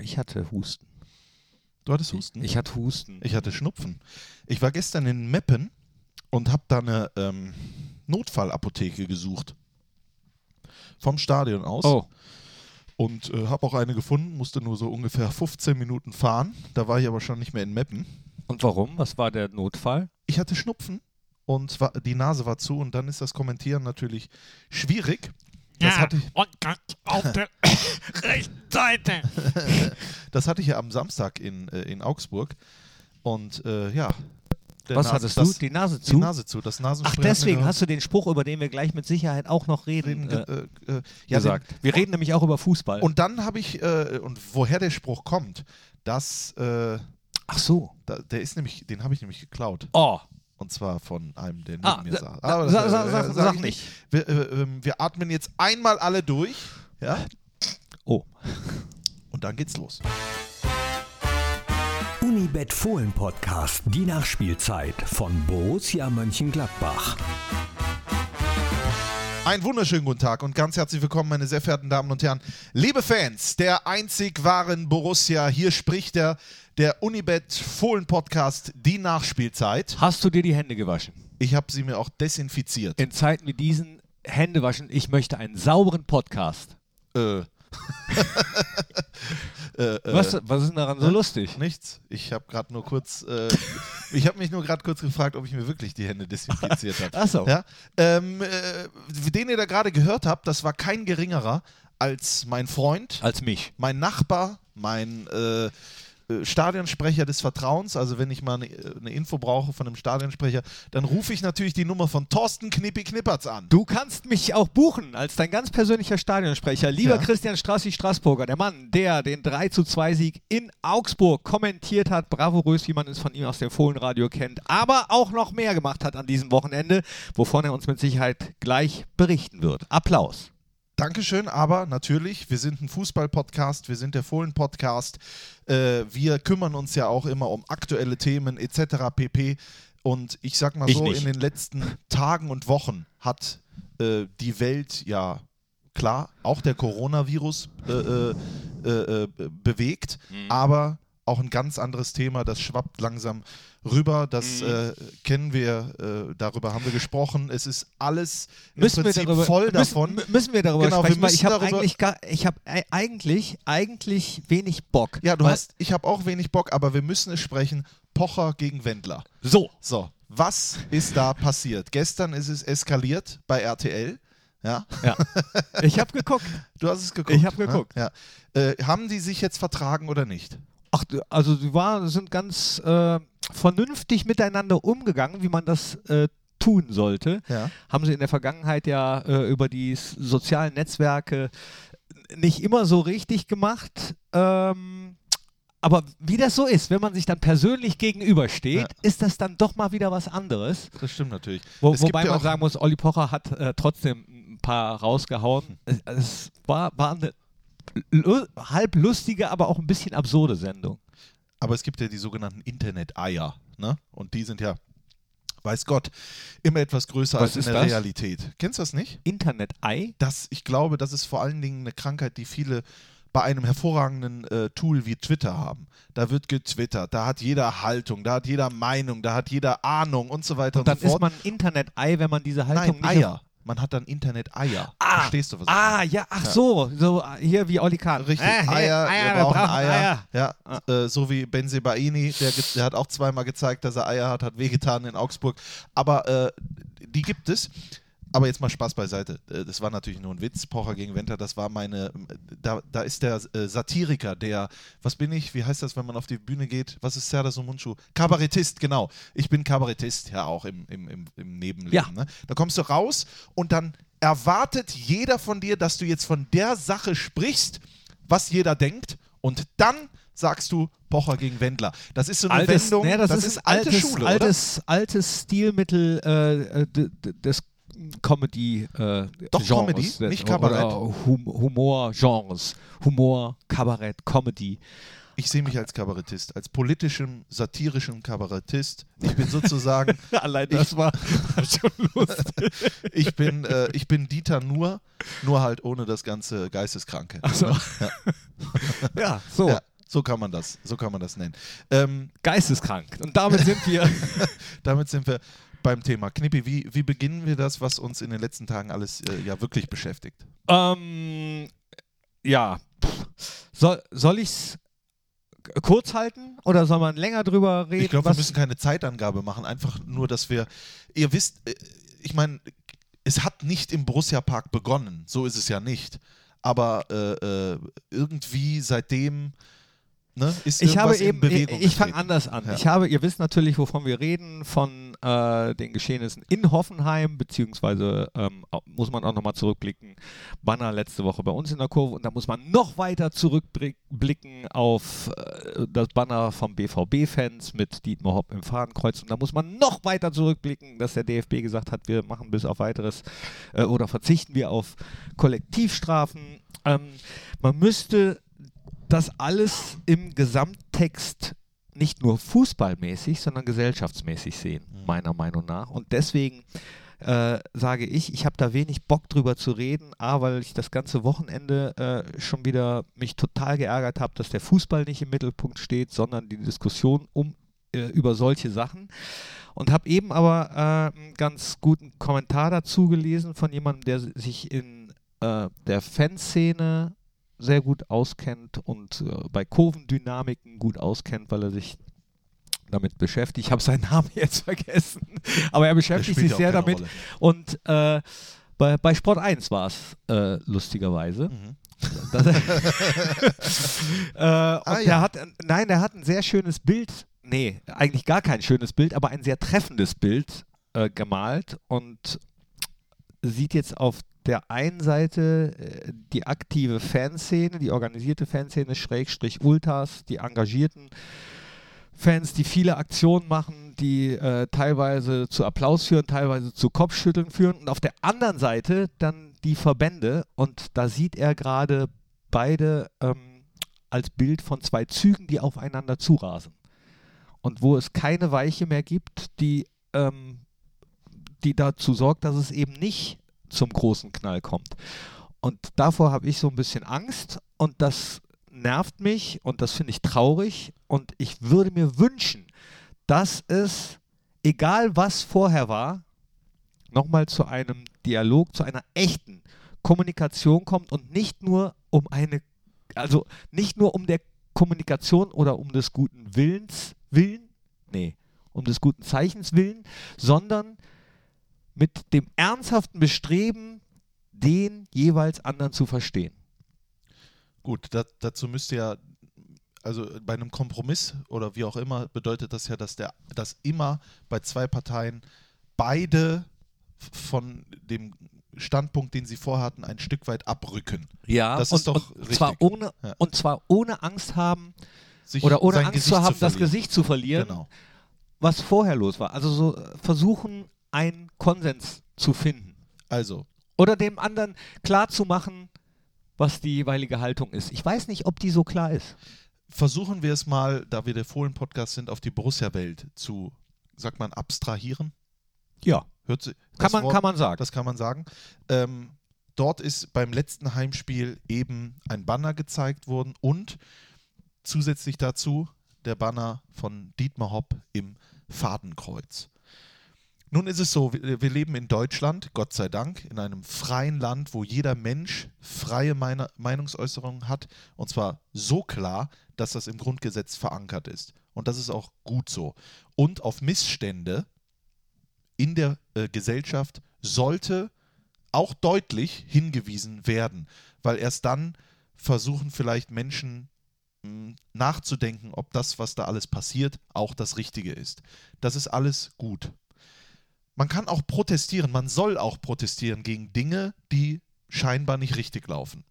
ich hatte Husten. Du hattest Husten? Ich hatte Husten. Ich hatte Schnupfen. Ich war gestern in Meppen und habe da eine ähm, Notfallapotheke gesucht. Vom Stadion aus. Oh, Und äh, habe auch eine gefunden, musste nur so ungefähr 15 Minuten fahren. Da war ich aber schon nicht mehr in Meppen. und warum? Was war der Notfall? Ich hatte Schnupfen und war, die Nase war zu und dann ist das Kommentieren natürlich schwierig. Das, hatte ich, und ganz auf der rechten Seite. das hatte ich ja am Samstag in, äh, in Augsburg. Und äh, ja. der Was Nase- hattest das, du? Die Nase Die zu? Nase zu. Das Ach, Nasenspray mir deswegen ge- hast du den Spruch, über den wir gleich mit Sicherheit auch noch reden, reden, äh, äh, äh, ja, gesagt. Wir reden nämlich auch über Fußball. Den, und dann habe ich, äh, und woher der Spruch kommt, das, äh, Ach so. da, der ist nämlich, den habe ich nämlich geklaut. Oh. Und zwar von einem, der neben Ah, mir sa- saß. sa- das, sa- äh, sa- äh, sag- sag sag ich nicht. Wir, äh, ähm, wir atmen jetzt einmal alle durch. Ja. Oh. Und dann geht's los. Unibet Fohlen Podcast, die Nachspielzeit von Borussia Mönchengladbach. Einen wunderschönen guten Tag und ganz herzlich willkommen, meine sehr verehrten Damen und Herren. Liebe Fans der einzig wahren Borussia, hier spricht der, der Unibet Fohlen Podcast, die Nachspielzeit. Hast du dir die Hände gewaschen? Ich habe sie mir auch desinfiziert. In Zeiten wie diesen Hände waschen. Ich möchte einen sauberen Podcast. Äh. äh, äh, Was, was ist denn daran so lustig? Nichts. Ich habe gerade nur kurz, äh, ich habe mich nur gerade kurz gefragt, ob ich mir wirklich die Hände desinfiziert habe. Ach so. Ja? Ähm, äh, den ihr da gerade gehört habt, das war kein geringerer als mein Freund, Als mich. mein Nachbar, mein äh, Stadionsprecher des Vertrauens. Also wenn ich mal eine eine Info brauche von einem Stadionsprecher, dann rufe ich natürlich die Nummer von Thorsten Knippi Knippertz an. Du kannst mich auch buchen als dein ganz persönlicher Stadionsprecher. Lieber Ja. Christian Strassi Straßburger, der Mann, der den 3 zu 2 Sieg in Augsburg kommentiert hat, bravourös, wie man es von ihm aus dem Fohlenradio kennt, aber auch noch mehr gemacht hat an diesem Wochenende, wovon er uns mit Sicherheit gleich berichten wird. Applaus. Dankeschön, aber natürlich, wir sind ein Fußball-Podcast, wir sind der Fohlen-Podcast. Äh, wir kümmern uns ja auch immer um aktuelle Themen etc. pp. Und ich sag mal Ich so, nicht. in den letzten Tagen und Wochen hat äh, die Welt ja klar auch der Coronavirus äh, äh, äh, äh, bewegt, Mhm. aber auch ein ganz anderes Thema, das schwappt langsam rüber, das Mhm. äh, kennen wir, äh, darüber haben wir gesprochen. Es ist alles im Müssen wir, Prinzip darüber, voll müssen, davon. mü- müssen wir darüber Genau, wir sprechen, weil ich habe eigentlich, gar- ich hab ei- eigentlich, eigentlich wenig Bock. Ja, du hast, ich habe auch wenig Bock, aber wir müssen es sprechen. Pocher gegen Wendler. So, So, was ist da passiert? Gestern ist es eskaliert bei RTL. Ja, ja. ich habe geguckt. du hast es geguckt. Ich hab geguckt. Ne? Ja. Äh, haben die sich jetzt vertragen oder nicht? Ach, also sie war, sind ganz äh, vernünftig miteinander umgegangen, wie man das äh, tun sollte. Ja. Haben sie in der Vergangenheit ja äh, über die sozialen Netzwerke nicht immer so richtig gemacht. Ähm, aber wie das so ist, wenn man sich dann persönlich gegenübersteht, Ja. ist das dann doch mal wieder was anderes. Das stimmt natürlich. Wo, wobei ja man sagen muss, Olli Pocher hat äh, trotzdem ein paar rausgehauen. Es, es war, war eine halb lustige, aber auch ein bisschen absurde Sendung. Aber es gibt ja die sogenannten Internet-Eier. Ne? Und die sind ja, weiß Gott, immer etwas größer Was als in der das? Realität. Kennst du das nicht? Internet-Ei? das, ich glaube, das ist vor allen Dingen eine Krankheit, die viele bei einem hervorragenden äh, Tool wie Twitter haben. Da wird getwittert, da hat jeder Haltung, da hat jeder Meinung, da hat jeder Ahnung und so weiter und, Dann so fort. ist man Internet-Ei, wenn man diese Haltung Nein, nicht Eier. Man hat dann Internet-Eier. Ah, Verstehst du was? ich Ah, meine? ja, ach so, so äh, hier wie Olli Kahn. Richtig, Ah, hier, Eier, Eier, wir brauchen Eier. Eier. Ja, äh, so wie Benzebaini, der, der hat auch zweimal gezeigt, dass er Eier hat, hat wehgetan in Augsburg. Aber äh, die gibt es. Aber jetzt mal Spaß beiseite. Äh, Das war natürlich nur ein Witz, Pocher gegen Wenter. Das war meine. Da, da ist der äh, Satiriker, der. Was bin ich? Wie heißt das, wenn man auf die Bühne geht? Was ist Serdar Mundschuh? Kabarettist, genau. Ich bin Kabarettist, ja, auch im, im, im, im Nebenleben. Ja. Ne? Da kommst du raus und dann erwartet jeder von dir, dass du jetzt von der Sache sprichst, was jeder denkt. Und dann sagst du Pocher gegen Wendler. Das ist so eine Altes, Wendung. ne, das, ist, ein alte altes, Schule, altes, altes Stilmittel äh, äh, des Comedy äh, Doch, Genres, Comedy, nicht Kabarett. Oder hum Humor Genres. Humor, Kabarett, Comedy. Ich sehe mich als Kabarettist, als politischem, satirischem Kabarettist. Ich bin sozusagen, Allein das war schon lustig. ich bin, äh, ich bin Dieter nur, nur halt ohne das ganze Geisteskranke. Ach so. Ja. Ja, so. Ja. So kann man das, so kann man das nennen. Ähm, Geisteskrank. Und damit sind wir. damit sind wir beim Thema. Knippi, wie, wie beginnen wir das, was uns in den letzten Tagen alles äh, ja wirklich beschäftigt? ähm, ja. Soll, soll ich es kurz halten oder soll man länger drüber reden? Ich glaube, wir müssen keine Zeitangabe machen, einfach nur, dass wir, ihr wisst, äh, ich meine, es hat nicht im Borussia Park begonnen, so ist es ja nicht, aber äh, äh, irgendwie seitdem ne, ist Ich habe eben, ich, Bewegung ich fange getreten. anders an. Ja. Ich habe, ihr wisst natürlich, wovon wir reden, von äh, den Geschehnissen in Hoffenheim, beziehungsweise ähm, muss man auch nochmal zurückblicken, Banner letzte Woche bei uns in der Kurve und da muss man noch weiter zurückblicken auf äh, das Banner vom BVB-Fans mit Dietmar Hopp im Fadenkreuz und da muss man noch weiter zurückblicken, dass der DFB gesagt hat, wir machen bis auf weiteres äh, oder verzichten wir auf Kollektivstrafen. Ähm, man müsste das alles im Gesamttext nicht nur fußballmäßig, sondern gesellschaftsmäßig sehen, meiner Meinung nach. Und deswegen äh, sage ich, ich habe da wenig Bock drüber zu reden, A, weil ich das ganze Wochenende äh, schon wieder mich total geärgert habe, dass der Fußball nicht im Mittelpunkt steht, sondern die Diskussion um äh, über solche Sachen. Und habe eben aber äh, einen ganz guten Kommentar dazu gelesen von jemandem, der sich in äh, der Fanszene sehr gut auskennt und äh, bei Kurvendynamiken gut auskennt, weil er sich damit beschäftigt. Ich habe seinen Namen jetzt vergessen, aber er beschäftigt sich sehr damit. Rolle. Und äh, bei, bei Sport 1 war es äh, lustigerweise. Mhm. Das, äh, und ja. der hat, nein, der hat ein sehr schönes Bild, nee, eigentlich gar kein schönes Bild, aber ein sehr treffendes Bild äh, gemalt und sieht jetzt auf der einen Seite äh, die aktive Fanszene, die organisierte Fanszene, Schrägstrich Ultras, die engagierten Fans, die viele Aktionen machen, die äh, teilweise zu Applaus führen, teilweise zu Kopfschütteln führen. Und auf der anderen Seite dann die Verbände. Und da sieht er gerade beide ähm, als Bild von zwei Zügen, die aufeinander zurasen. Und wo es keine Weiche mehr gibt, die, ähm, die dazu sorgt, dass es eben nicht zum großen Knall kommt. Und davor habe ich so ein bisschen Angst und das nervt mich und das finde ich traurig und ich würde mir wünschen, dass es, egal was vorher war, nochmal zu einem Dialog, zu einer echten Kommunikation kommt und nicht nur um eine, also nicht nur um der Kommunikation oder um des guten Willens willen, nee, um des guten Zeichens willen, sondern mit dem ernsthaften Bestreben, den jeweils anderen zu verstehen. Gut, da, dazu müsste ja, also bei einem Kompromiss oder wie auch immer, bedeutet das ja, dass der, dass immer bei zwei Parteien beide von dem Standpunkt, den sie vorhatten, ein Stück weit abrücken. Ja, Das und, ist doch und zwar richtig. ohne Ja. und zwar ohne Angst haben Sich oder ohne Angst Gesicht zu haben, das verlieren. Gesicht zu verlieren, Genau. was vorher los war. Also so äh, versuchen, einen Konsens zu finden Also, oder dem anderen klar zu machen, was die jeweilige Haltung ist. Ich weiß nicht, ob die so klar ist. versuchen wir es mal, da wir der Fohlen-Podcast sind, auf die Borussia-Welt zu, sagt man, abstrahieren. Ja, Hört sie, kann man, Wort- kann man sagen. Das kann man sagen. Ähm, dort ist beim letzten Heimspiel eben ein Banner gezeigt worden und zusätzlich dazu der Banner von Dietmar Hopp im Fadenkreuz. Nun ist es so, wir, wir leben in Deutschland, Gott sei Dank, in einem freien Land, wo jeder Mensch freie Meine Meinungsäußerung hat. Und zwar so klar, dass das im Grundgesetz verankert ist. Und das ist auch gut so. Und auf Missstände in der äh, Gesellschaft sollte auch deutlich hingewiesen werden, weil erst dann versuchen vielleicht Menschen mh, nachzudenken, ob das, was da alles passiert, auch das Richtige ist. Das ist alles gut. Man kann auch protestieren, man soll auch protestieren gegen Dinge, die scheinbar nicht richtig laufen.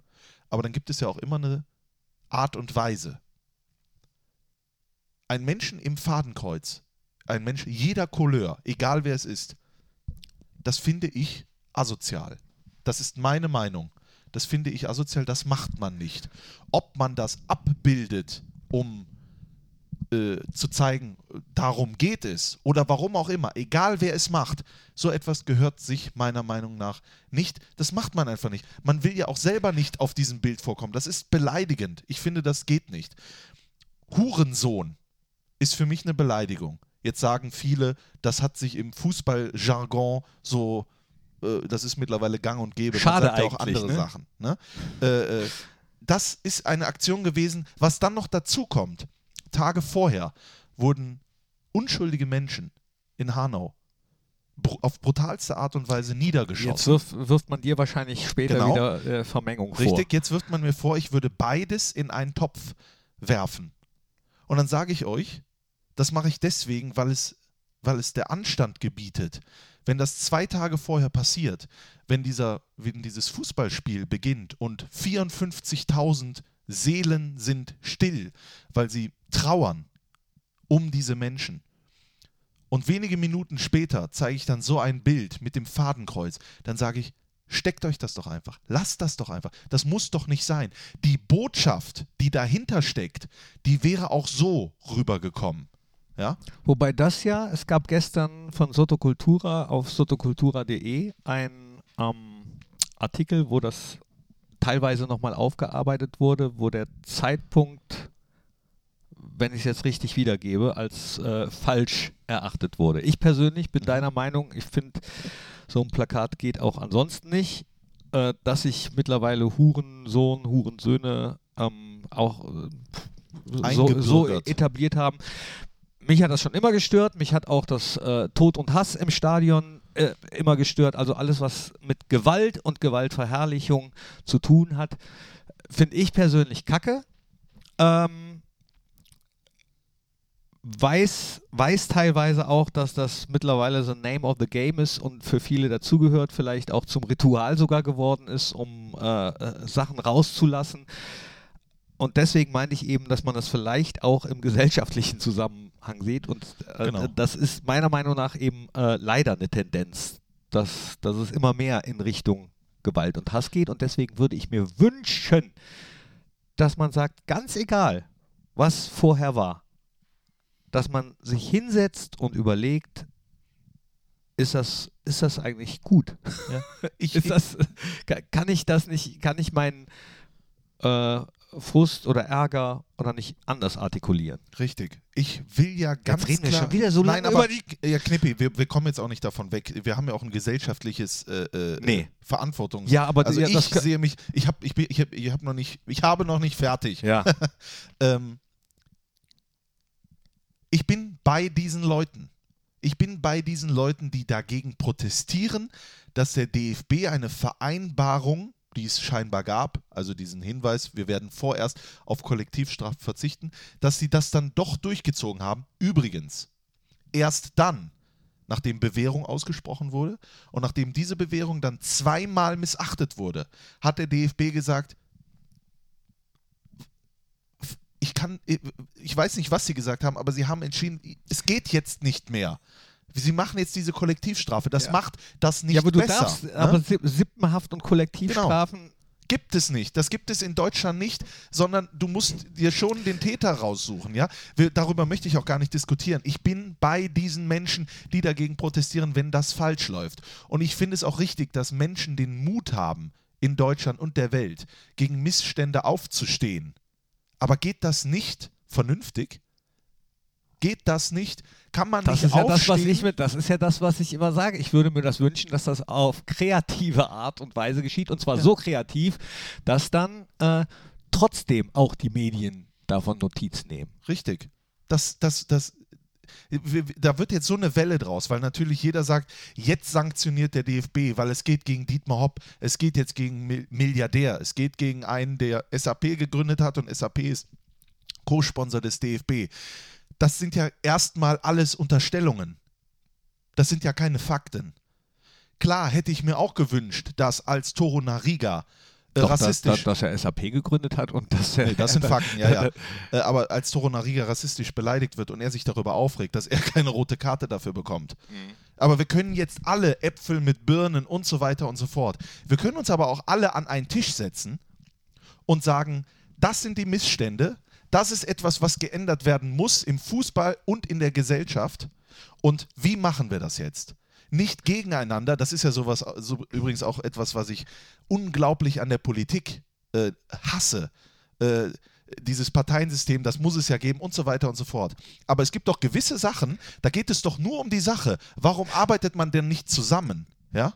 Aber dann gibt es ja auch immer eine Art und Weise. Ein Menschen im Fadenkreuz, ein Mensch jeder Couleur, egal wer es ist, das finde ich asozial. Das ist meine Meinung. Das finde ich asozial, das macht man nicht. Ob man das abbildet, um äh, zu zeigen, darum geht es oder warum auch immer, egal wer es macht, so etwas gehört sich meiner Meinung nach nicht. Das macht man einfach nicht. Man will ja auch selber nicht auf diesem Bild vorkommen. Das ist beleidigend. Ich finde, das geht nicht. Hurensohn ist für mich eine Beleidigung. Jetzt sagen viele, das hat sich im Fußballjargon so, äh, das ist mittlerweile gang und gäbe. Schade Man sagt ja auch andere ne? Sachen. Ne? Äh, äh, das ist eine Aktion gewesen, was dann noch dazu kommt. Tage vorher wurden unschuldige Menschen in Hanau auf brutalste Art und Weise niedergeschossen. Jetzt wirft, wirft man dir wahrscheinlich später Genau. wieder äh, Vermengung vor. Richtig, jetzt wirft man mir vor, ich würde beides in einen Topf werfen. Und dann sage ich euch, das mache ich deswegen, weil es, weil es der Anstand gebietet. Wenn das zwei Tage vorher passiert, wenn, dieser, wenn dieses Fußballspiel beginnt und 54.000 Seelen sind still, weil sie trauern um diese Menschen. Und wenige Minuten später zeige ich dann so ein Bild mit dem Fadenkreuz. Dann sage ich, steckt euch das doch einfach. Lasst das doch einfach. Das muss doch nicht sein. Die Botschaft, die dahinter steckt, die wäre auch so rübergekommen. Ja? Wobei das ja, es gab gestern von Sotocultura auf sotocultura.de einen ähm, Artikel, wo das teilweise nochmal aufgearbeitet wurde, wo der Zeitpunkt, wenn ich es jetzt richtig wiedergebe, als äh, falsch erachtet wurde. Ich persönlich bin deiner Meinung, ich finde, so ein Plakat geht auch ansonsten nicht, äh, dass sich mittlerweile Hurensohn, Hurensöhne ähm, auch äh, so, so etabliert haben. Mich hat das schon immer gestört. Mich hat auch das äh, Tod und Hass im Stadion äh, immer gestört. Also alles, was mit Gewalt und Gewaltverherrlichung zu tun hat, finde ich persönlich kacke. Ähm, weiß, weiß teilweise auch, dass das mittlerweile so ein Name of the Game ist und für viele dazugehört, vielleicht auch zum Ritual sogar geworden ist, um äh, äh, Sachen rauszulassen. Und deswegen meinte ich eben, dass man das vielleicht auch im gesellschaftlichen Zusammenhang sieht. Und äh, Genau. das ist meiner Meinung nach eben äh, leider eine Tendenz, dass, dass es immer mehr in Richtung Gewalt und Hass geht. Und deswegen würde ich mir wünschen, dass man sagt, ganz egal, was vorher war, dass man sich hinsetzt und überlegt, ist das, ist das eigentlich gut? Ich, Ist das, ka- kann ich das nicht, kann ich meinen äh, Frust oder Ärger oder nicht anders artikulieren? Richtig. Ich will ja ganz reden wir klar, schon wieder so Nein, lange aber, über Ja, Knippi, wir, wir kommen jetzt auch nicht davon weg. Wir haben ja auch ein gesellschaftliches äh, äh, Nee. Verantwortungs... Ja, aber also ja, ich sehe mich, ich habe ich, bin- ich hab, ich hab noch nicht, ich habe noch nicht fertig. Ja. Ähm, ich bin bei diesen Leuten. Ich bin bei diesen Leuten, die dagegen protestieren, dass der DFB eine Vereinbarung, die es scheinbar gab, also diesen Hinweis, wir werden vorerst auf Kollektivstrafe verzichten, dass sie das dann doch durchgezogen haben. Übrigens, erst dann, nachdem Bewährung ausgesprochen wurde und nachdem diese Bewährung dann zweimal missachtet wurde, hat der DFB gesagt, ich kann, ich weiß nicht, was sie gesagt haben, aber sie haben entschieden, es geht jetzt nicht mehr. Sie machen jetzt diese Kollektivstrafe. Das Ja. macht das nicht ja, aber du besser. darfst, ne? aber Sipp- Sippenhaft und Kollektivstrafen, gibt es nicht. Das gibt es in Deutschland nicht, sondern du musst dir schon den Täter raussuchen. Ja? Wir, darüber möchte ich auch gar nicht diskutieren. Ich bin bei diesen Menschen, die dagegen protestieren, wenn das falsch läuft. Und ich finde es auch richtig, dass Menschen den Mut haben, in Deutschland und der Welt gegen Missstände aufzustehen. Aber geht das nicht vernünftig? Geht das nicht? Kann man das nicht ist ja das, was ich mit, das ist ja das, was ich immer sage. Ich würde mir das wünschen, dass das auf kreative Art und Weise geschieht und zwar so kreativ, dass dann äh, trotzdem auch die Medien davon Notiz nehmen. Richtig. Das, das, das, da wird jetzt so eine Welle draus, weil natürlich jeder sagt, jetzt sanktioniert der DFB, weil es geht gegen Dietmar Hopp, es geht jetzt gegen Mil- Milliardär, es geht gegen einen, der SAP gegründet hat und SAP ist Co-Sponsor des DFB. Das sind ja erstmal alles Unterstellungen. Das sind ja keine Fakten. Klar hätte ich mir auch gewünscht, dass als Toro Nariga äh, Doch, dass, rassistisch dass, dass er SAP gegründet hat und dass er. Nee, das sind Fakten, ja, ja. Äh, Aber als Toro Nariga rassistisch beleidigt wird und er sich darüber aufregt, dass er keine rote Karte dafür bekommt. Aber wir können jetzt alle Äpfel mit Birnen und so weiter und so fort. Wir können uns aber auch alle an einen Tisch setzen und sagen, das sind die Missstände, das ist etwas, was geändert werden muss im Fußball und in der Gesellschaft. Und wie machen wir das jetzt? Nicht gegeneinander, das ist ja sowas, so übrigens auch etwas, was ich unglaublich an der Politik äh, hasse. Äh, dieses Parteiensystem, das muss es ja geben und so weiter und so fort. Aber es gibt doch gewisse Sachen, da geht es doch nur um die Sache. Warum arbeitet man denn nicht zusammen? Ja?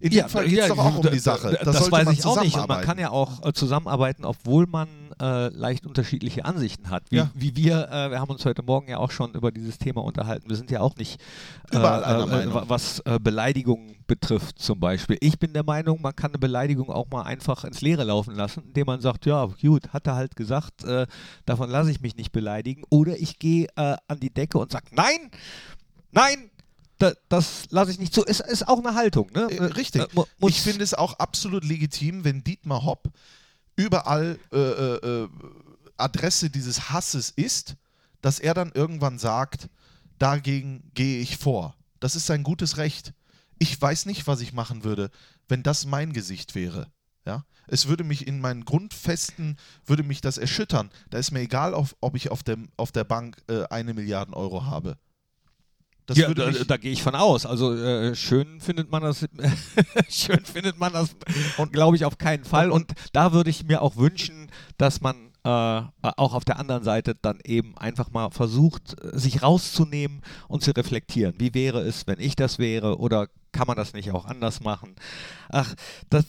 In dem Fall geht es doch auch um die Sache. Da, Da das sollte weiß ich auch nicht. Und man kann ja auch äh, zusammenarbeiten, obwohl man äh, leicht unterschiedliche Ansichten hat. Wie, Ja. wie wir, äh, wir haben uns heute Morgen ja auch schon über dieses Thema unterhalten. Wir sind ja auch nicht äh, wa- was äh, Beleidigungen betrifft zum Beispiel. Ich bin der Meinung, man kann eine Beleidigung auch mal einfach ins Leere laufen lassen, indem man sagt, ja gut, hat er halt gesagt, äh, davon lasse ich mich nicht beleidigen. Oder ich gehe äh, an die Decke und sage, nein, nein, da, das lasse ich nicht zu. Ist, ist auch eine Haltung. Ne? Äh, richtig. muss- ich finde es auch absolut legitim, wenn Dietmar Hopp überall äh, äh, äh, Adresse dieses Hasses ist, dass er dann irgendwann sagt, dagegen gehe ich vor. Das ist sein gutes Recht. Ich weiß nicht, was ich machen würde, wenn das mein Gesicht wäre. Ja? Es würde mich in meinen Grundfesten, würde mich das erschüttern. Da ist mir egal, auf, ob ich auf, dem, auf der Bank äh, eine Milliarde Euro habe. Das ja, da, da gehe ich von aus. Also äh, schön findet man das, schön findet man das, und glaube ich auf keinen Fall. Und, da würde ich mir auch wünschen, dass man äh, auch auf der anderen Seite dann eben einfach mal versucht, sich rauszunehmen und zu reflektieren. Wie wäre es, wenn ich das wäre? Oder kann man das nicht auch anders machen? Ach, das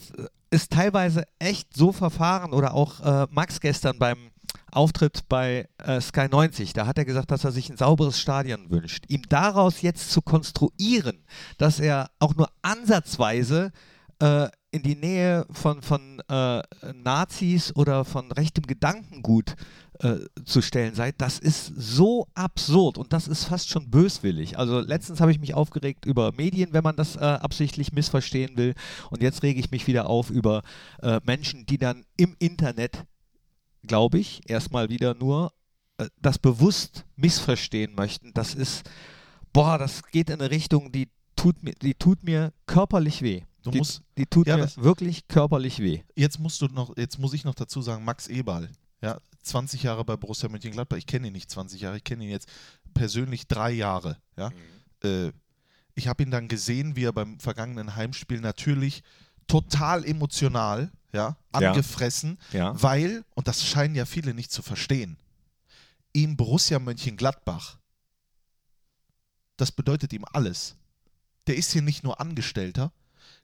ist teilweise echt so verfahren. Oder auch äh, Max gestern beim Auftritt bei äh, Sky 90, da hat er gesagt, dass er sich ein sauberes Stadion wünscht. Ihm daraus jetzt zu konstruieren, dass er auch nur ansatzweise äh, in die Nähe von, von äh, Nazis oder von rechtem Gedankengut äh, zu stellen sei, das ist so absurd und das ist fast schon böswillig. Also letztens habe ich mich aufgeregt über Medien, wenn man das äh, absichtlich missverstehen will und jetzt rege ich mich wieder auf über äh, Menschen, die dann im Internet glaube ich, erstmal wieder nur äh, das bewusst missverstehen möchten. Das ist, boah, das geht in eine Richtung, die tut mir, die tut mir körperlich weh. Du die, musst- die tut ja, mir wirklich körperlich weh. jetzt musst du noch, jetzt muss ich noch dazu sagen, Max Eberl, ja, 20 Jahre bei Borussia Mönchengladbach. Ich kenne ihn nicht 20 Jahre, ich kenne ihn jetzt persönlich drei Jahre, ja. Äh, ich habe ihn dann gesehen, wie er beim vergangenen Heimspiel natürlich total emotional, ja, Ja. angefressen, Ja. weil, und das scheinen ja viele nicht zu verstehen, ihm Borussia Mönchengladbach, das bedeutet ihm alles. Der ist hier nicht nur Angestellter,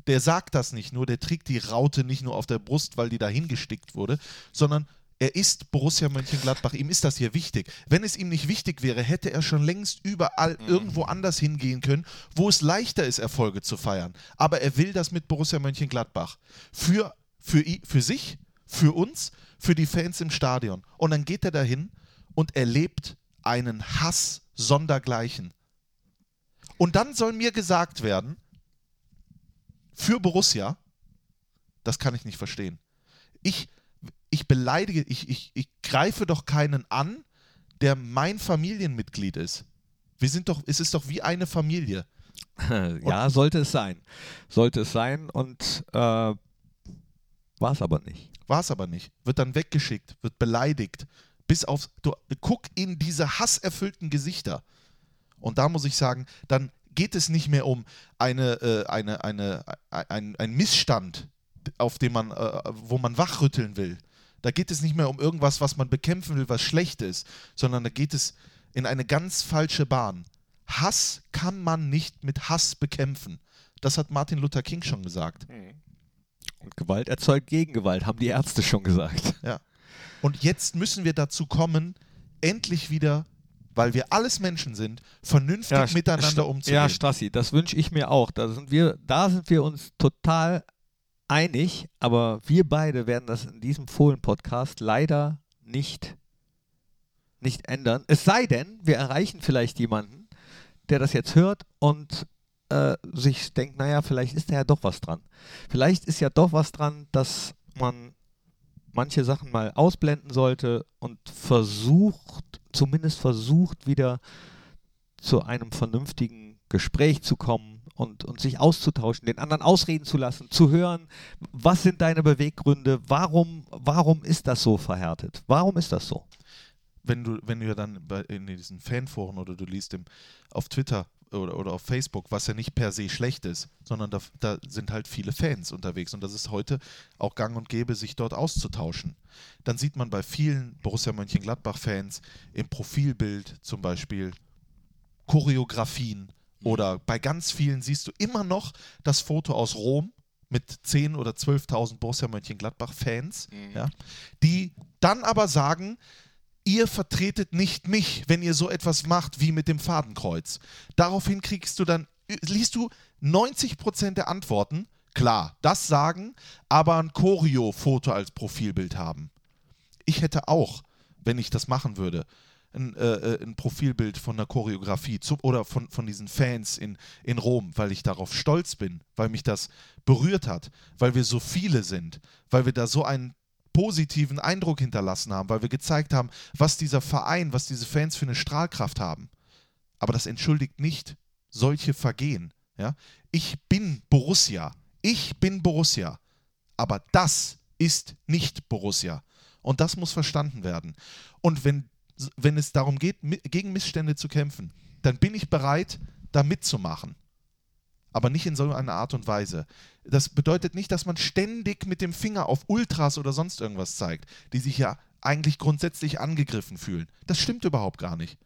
der sagt das nicht nur, der trägt die Raute nicht nur auf der Brust, weil die dahin gestickt wurde, sondern er ist Borussia Mönchengladbach, ihm ist das hier wichtig. Wenn es ihm nicht wichtig wäre, hätte er schon längst überall irgendwo anders hingehen können, wo es leichter ist, Erfolge zu feiern. Aber er will das mit Borussia Mönchengladbach. Für, für, für sich, für uns, für die Fans im Stadion. Und dann geht er dahin und erlebt einen Hass sondergleichen. Und dann soll mir gesagt werden, für Borussia, das kann ich nicht verstehen. Ich, ich beleidige, ich, ich, ich greife doch keinen an, der mein Familienmitglied ist. Wir sind doch, es ist doch wie eine Familie. ja, sollte es sein. Sollte es sein und äh, war es aber nicht. War es aber nicht. Wird dann weggeschickt, wird beleidigt. Bis auf, du, guck in diese hasserfüllten Gesichter. Und da muss ich sagen, dann geht es nicht mehr um eine, äh, eine, eine, ein, ein Missstand, auf dem man, äh, wo man wachrütteln will. Da geht es nicht mehr um irgendwas, was man bekämpfen will, was schlecht ist, sondern da geht es in eine ganz falsche Bahn. Hass kann man nicht mit Hass bekämpfen. Das hat Martin Luther King schon gesagt. Und Gewalt erzeugt Gegengewalt, haben die Ärzte schon gesagt. Ja. Und jetzt müssen wir dazu kommen, endlich wieder, weil wir alles Menschen sind, vernünftig St- miteinander umzugehen. Ja, Strassi, das wünsche ich mir auch. Da sind, wir, da sind wir uns total einig, aber wir beide werden das in diesem Fohlen-Podcast leider nicht, nicht ändern. Es sei denn, wir erreichen vielleicht jemanden, der das jetzt hört und äh, sich denkt, naja, vielleicht ist da ja doch was dran. Vielleicht ist ja doch was dran, dass man manche Sachen mal ausblenden sollte und versucht, zumindest versucht, wieder zu einem vernünftigen Gespräch zu kommen und, und sich auszutauschen, den anderen ausreden zu lassen, zu hören, was sind deine Beweggründe, warum, warum ist das so verhärtet? Warum ist das so? wenn du, wenn du dann in diesen Fanforen oder du liest im, auf Twitter, oder, oder auf Facebook, was ja nicht per se schlecht ist, sondern da, da sind halt viele Fans unterwegs. Und das ist heute auch gang und gäbe, sich dort auszutauschen. Dann sieht man bei vielen Borussia Mönchengladbach-Fans im Profilbild zum Beispiel Choreografien oder bei ganz vielen siehst du immer noch das Foto aus Rom mit 10.000 oder 12.000 Borussia Mönchengladbach-Fans, ja, die dann aber sagen, ihr vertretet nicht mich, wenn ihr so etwas macht wie mit dem Fadenkreuz. Daraufhin kriegst du dann, liest du 90% der Antworten, klar, das sagen, aber ein Choreo-Foto als Profilbild haben. Ich hätte auch, wenn ich das machen würde, ein, äh, äh, ein Profilbild von einer Choreografie zu, oder von, von diesen Fans in, in Rom, weil ich darauf stolz bin, weil mich das berührt hat, weil wir so viele sind, weil wir da so einen positiven Eindruck hinterlassen haben, weil wir gezeigt haben, was dieser Verein, was diese Fans für eine Strahlkraft haben. Aber das entschuldigt nicht solche Vergehen. Ja? Ich bin Borussia. Ich bin Borussia. Aber das ist nicht Borussia. Und das muss verstanden werden. Und wenn, wenn es darum geht, gegen Missstände zu kämpfen, dann bin ich bereit, da mitzumachen. Aber nicht in so einer Art und Weise. Das bedeutet nicht, dass man ständig mit dem Finger auf Ultras oder sonst irgendwas zeigt, die sich ja eigentlich grundsätzlich angegriffen fühlen. Das stimmt überhaupt gar nicht.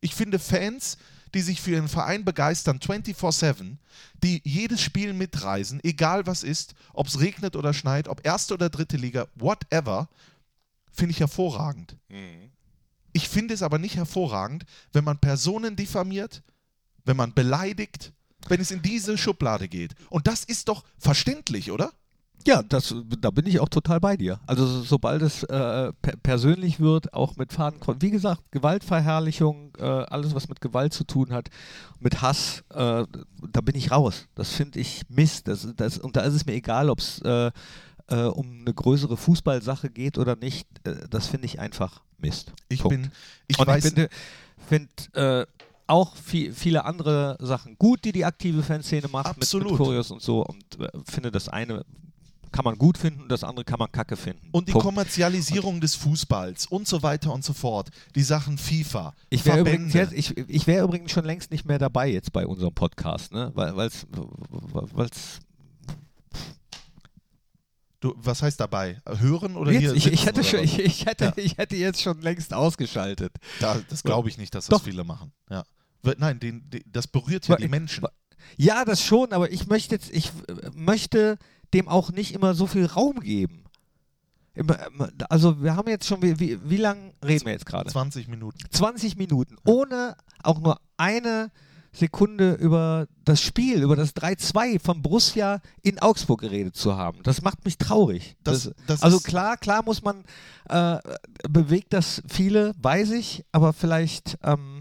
Ich finde Fans, die sich für ihren Verein begeistern, 24-7, die jedes Spiel mitreisen, egal was ist, ob es regnet oder schneit, ob erste oder dritte Liga, whatever, finde ich hervorragend. Ich finde es aber nicht hervorragend, wenn man Personen diffamiert, wenn man beleidigt, wenn es in diese Schublade geht. Und das ist doch verständlich, oder? Ja, das, da bin ich auch total bei dir. Also so- sobald es äh, per persönlich wird, auch mit Fadenkreuz, wie gesagt, Gewaltverherrlichung, äh, alles was mit Gewalt zu tun hat, mit Hass, äh, da bin ich raus. Das finde ich Mist. Das, das, und da ist es mir egal, ob es äh, äh, um eine größere Fußballsache geht oder nicht. Äh, das finde ich einfach Mist. Ich Punkt. bin, ich und weiß, ich finde find, auch viel, viele andere Sachen gut, die die aktive Fanszene macht mit, mit Absolut. Choreos und so und äh, finde das eine kann man gut finden, das andere kann man kacke finden. und die Punkt. Kommerzialisierung des Fußballs und so weiter und so fort. Die Sachen FIFA, Ich wäre übrigens, jetzt, ich, ich wär übrigens schon längst nicht mehr dabei jetzt bei unserem Podcast, ne? weil es du, was heißt dabei? Hören oder jetzt, hier ich, ich, hätte schon, ich, ich, hätte, Ja. ich hätte jetzt schon längst ausgeschaltet. Da, das glaube ich nicht, dass das Doch. viele machen. Ja. Nein, den, den, das berührt ja die Menschen. Ja, das schon, aber ich möchte jetzt, ich äh, möchte dem auch nicht immer so viel Raum geben. Also wir haben jetzt schon, wie, wie, wie lange reden wir jetzt gerade? 20 Minuten. 20 Minuten, ohne auch nur eine Sekunde über das Spiel, über das 3-2 von Borussia in Augsburg geredet zu haben. Das macht mich traurig. Das- das also ist- klar, klar muss man, äh, bewegt das viele, weiß ich, aber vielleicht, ähm,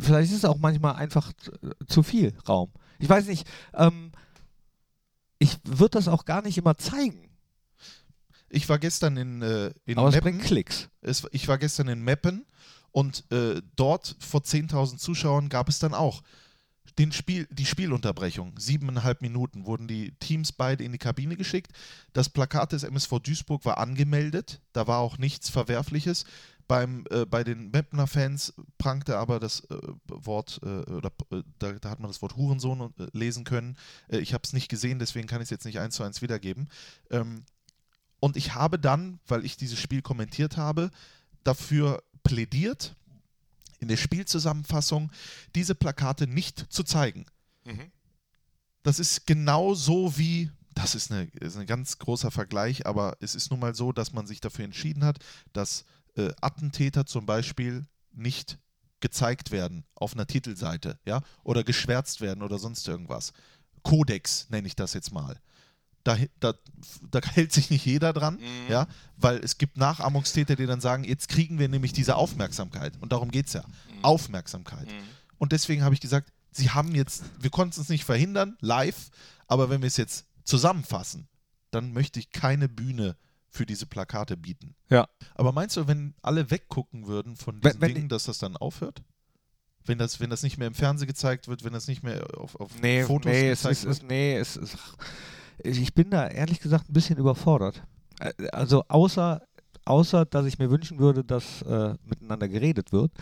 vielleicht ist es auch manchmal einfach zu- viel Raum. Ich weiß nicht, ähm, ich würde das auch gar nicht immer zeigen, Ich war gestern in, äh, in aber es Meppen. bringt Klicks. Es, ich war gestern in Meppen und äh, dort vor 10.000 Zuschauern gab es dann auch den Spiel, die Spielunterbrechung. Siebeneinhalb Minuten wurden die Teams beide in die Kabine geschickt. Das Plakat des MSV Duisburg war angemeldet. Da war auch nichts Verwerfliches. Beim, äh, bei den Meppener Fans prangte aber das äh, Wort, äh, oder äh, da, da hat man das Wort Hurensohn äh, lesen können. Äh, ich habe es nicht gesehen, deswegen kann ich es jetzt nicht eins zu eins wiedergeben. Ähm, und ich habe dann, weil ich dieses Spiel kommentiert habe, dafür plädiert, in der Spielzusammenfassung diese Plakate nicht zu zeigen. Das ist genau so wie, das ist, eine, ist ein ganz großer Vergleich, aber es ist nun mal so, dass man sich dafür entschieden hat, dass äh, Attentäter zum Beispiel nicht gezeigt werden auf einer Titelseite, ja, oder geschwärzt werden oder sonst irgendwas. Kodex nenne ich das jetzt mal. Da, da, da hält sich nicht jeder dran, ja, weil es gibt Nachahmungstäter, die dann sagen, jetzt kriegen wir nämlich diese Aufmerksamkeit. Und darum geht es ja. Aufmerksamkeit. Und deswegen habe ich gesagt, sie haben jetzt, wir konnten es nicht verhindern, live, aber wenn wir es jetzt zusammenfassen, dann möchte ich keine Bühne für diese Plakate bieten. Ja. Aber meinst du, wenn alle weggucken würden von diesen wenn Dingen, dass das dann aufhört? Wenn das, wenn das nicht mehr im Fernsehen gezeigt wird, wenn das nicht mehr auf, auf Nee, Fotos nee, es gezeigt ist, wird? ist, nee, es ist, ich bin da ehrlich gesagt ein bisschen überfordert. Also außer, außer dass ich mir wünschen würde, dass äh, miteinander geredet wird.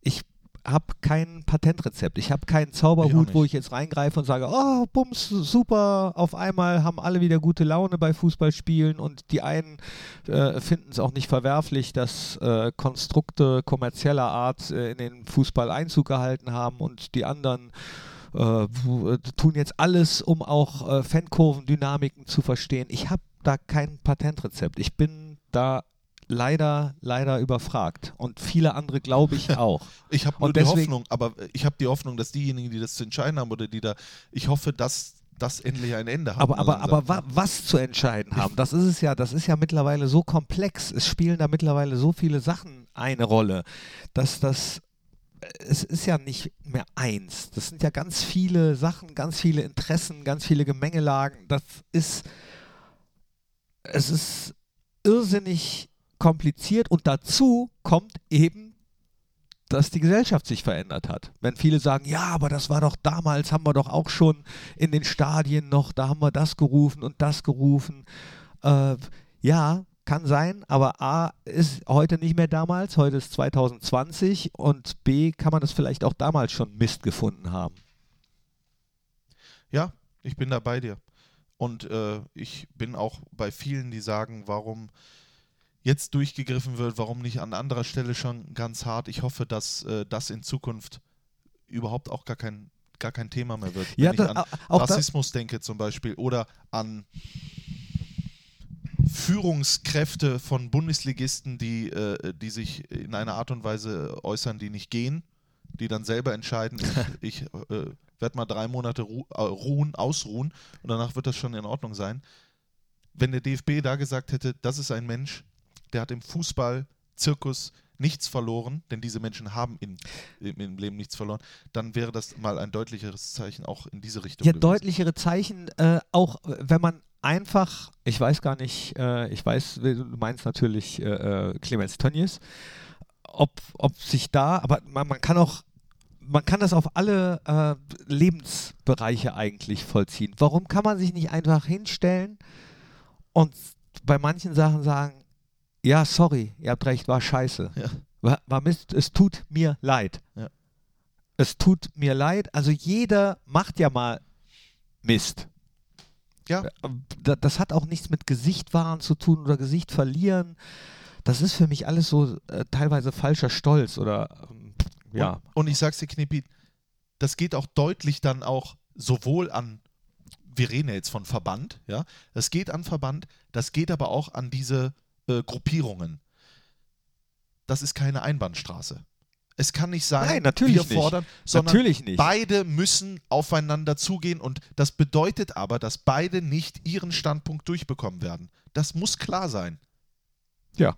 Ich habe kein Patentrezept. Ich habe keinen Ich Zauberhut, nicht. wo ich jetzt reingreife und sage, oh, bums, super, auf einmal haben alle wieder gute Laune bei Fußballspielen und die einen äh, finden es auch nicht verwerflich, dass äh, Konstrukte kommerzieller Art äh, in den Fußball Einzug gehalten haben und die anderen äh, äh, tun jetzt alles, um auch äh, Fankurvendynamiken zu verstehen. Ich habe da kein Patentrezept. Ich bin da leider, leider überfragt. Und viele andere glaube ich auch. Ich habe nur Und die Hoffnung, aber ich habe die Hoffnung, dass diejenigen, die das zu entscheiden haben oder die da, ich hoffe, dass das endlich ein Ende hat. Aber, aber, aber wa was zu entscheiden haben, das ist es ja, das ist ja mittlerweile so komplex. Es spielen da mittlerweile so viele Sachen eine Rolle, dass das es ist ja nicht mehr eins. Das sind ja ganz viele Sachen, ganz viele Interessen, ganz viele Gemengelagen. Das ist es ist irrsinnig kompliziert und dazu kommt eben dass die Gesellschaft sich verändert hat. Wenn viele sagen, ja, aber das war doch damals, haben wir doch auch schon in den Stadien noch, da haben wir das gerufen und das gerufen. Äh, ja, kann sein, aber A ist heute nicht mehr damals, heute ist 2020 und B kann man das vielleicht auch damals schon Mist gefunden haben. Ja, ich bin da bei dir. Und äh, ich bin auch bei vielen, die sagen, warum jetzt durchgegriffen wird, warum nicht an anderer Stelle schon ganz hart. Ich hoffe, dass äh, das in Zukunft überhaupt auch gar kein, gar kein Thema mehr wird. Ja, Wenn da- ich an Rassismus denke zum Beispiel oder an Führungskräfte von Bundesligisten, die, äh, die sich in einer Art und Weise äußern, die nicht gehen, die dann selber entscheiden, ich, ich äh, werde mal drei Monate ru äh, ruhen, ausruhen und danach wird das schon in Ordnung sein. Wenn der DFB da gesagt hätte, das ist ein Mensch, der hat im Fußball-Zirkus nichts verloren, denn diese Menschen haben in, im, im Leben nichts verloren, dann wäre das mal ein deutlicheres Zeichen auch in diese Richtung. Ja, gewesen. deutlichere Zeichen, äh, auch äh, wenn man einfach, ich weiß gar nicht, äh, ich weiß, du meinst natürlich äh, äh, Clemens Tönnies, ob, ob sich da, aber man, man kann auch, man kann das auf alle äh, Lebensbereiche eigentlich vollziehen. Warum kann man sich nicht einfach hinstellen und bei manchen Sachen sagen, ja, sorry, ihr habt recht, war scheiße. Ja. War, war Mist, es tut mir leid. Ja. Es tut mir leid. Also jeder macht ja mal Mist. Ja. Da- Das hat auch nichts mit Gesicht wahren zu tun oder Gesicht verlieren. Das ist für mich alles so äh, teilweise falscher Stolz oder ähm, ja. Und, und ich sag's dir, Knippi, das geht auch deutlich dann auch sowohl an, wir reden ja jetzt von Verband, ja, das geht an Verband, das geht aber auch an diese äh, Gruppierungen. Das ist keine Einbahnstraße. Es kann nicht sein, Nein, natürlich wir nicht. fordern, sondern Natürlich nicht. beide müssen aufeinander zugehen und das bedeutet aber, dass beide nicht ihren Standpunkt durchbekommen werden. Das muss klar sein. Ja.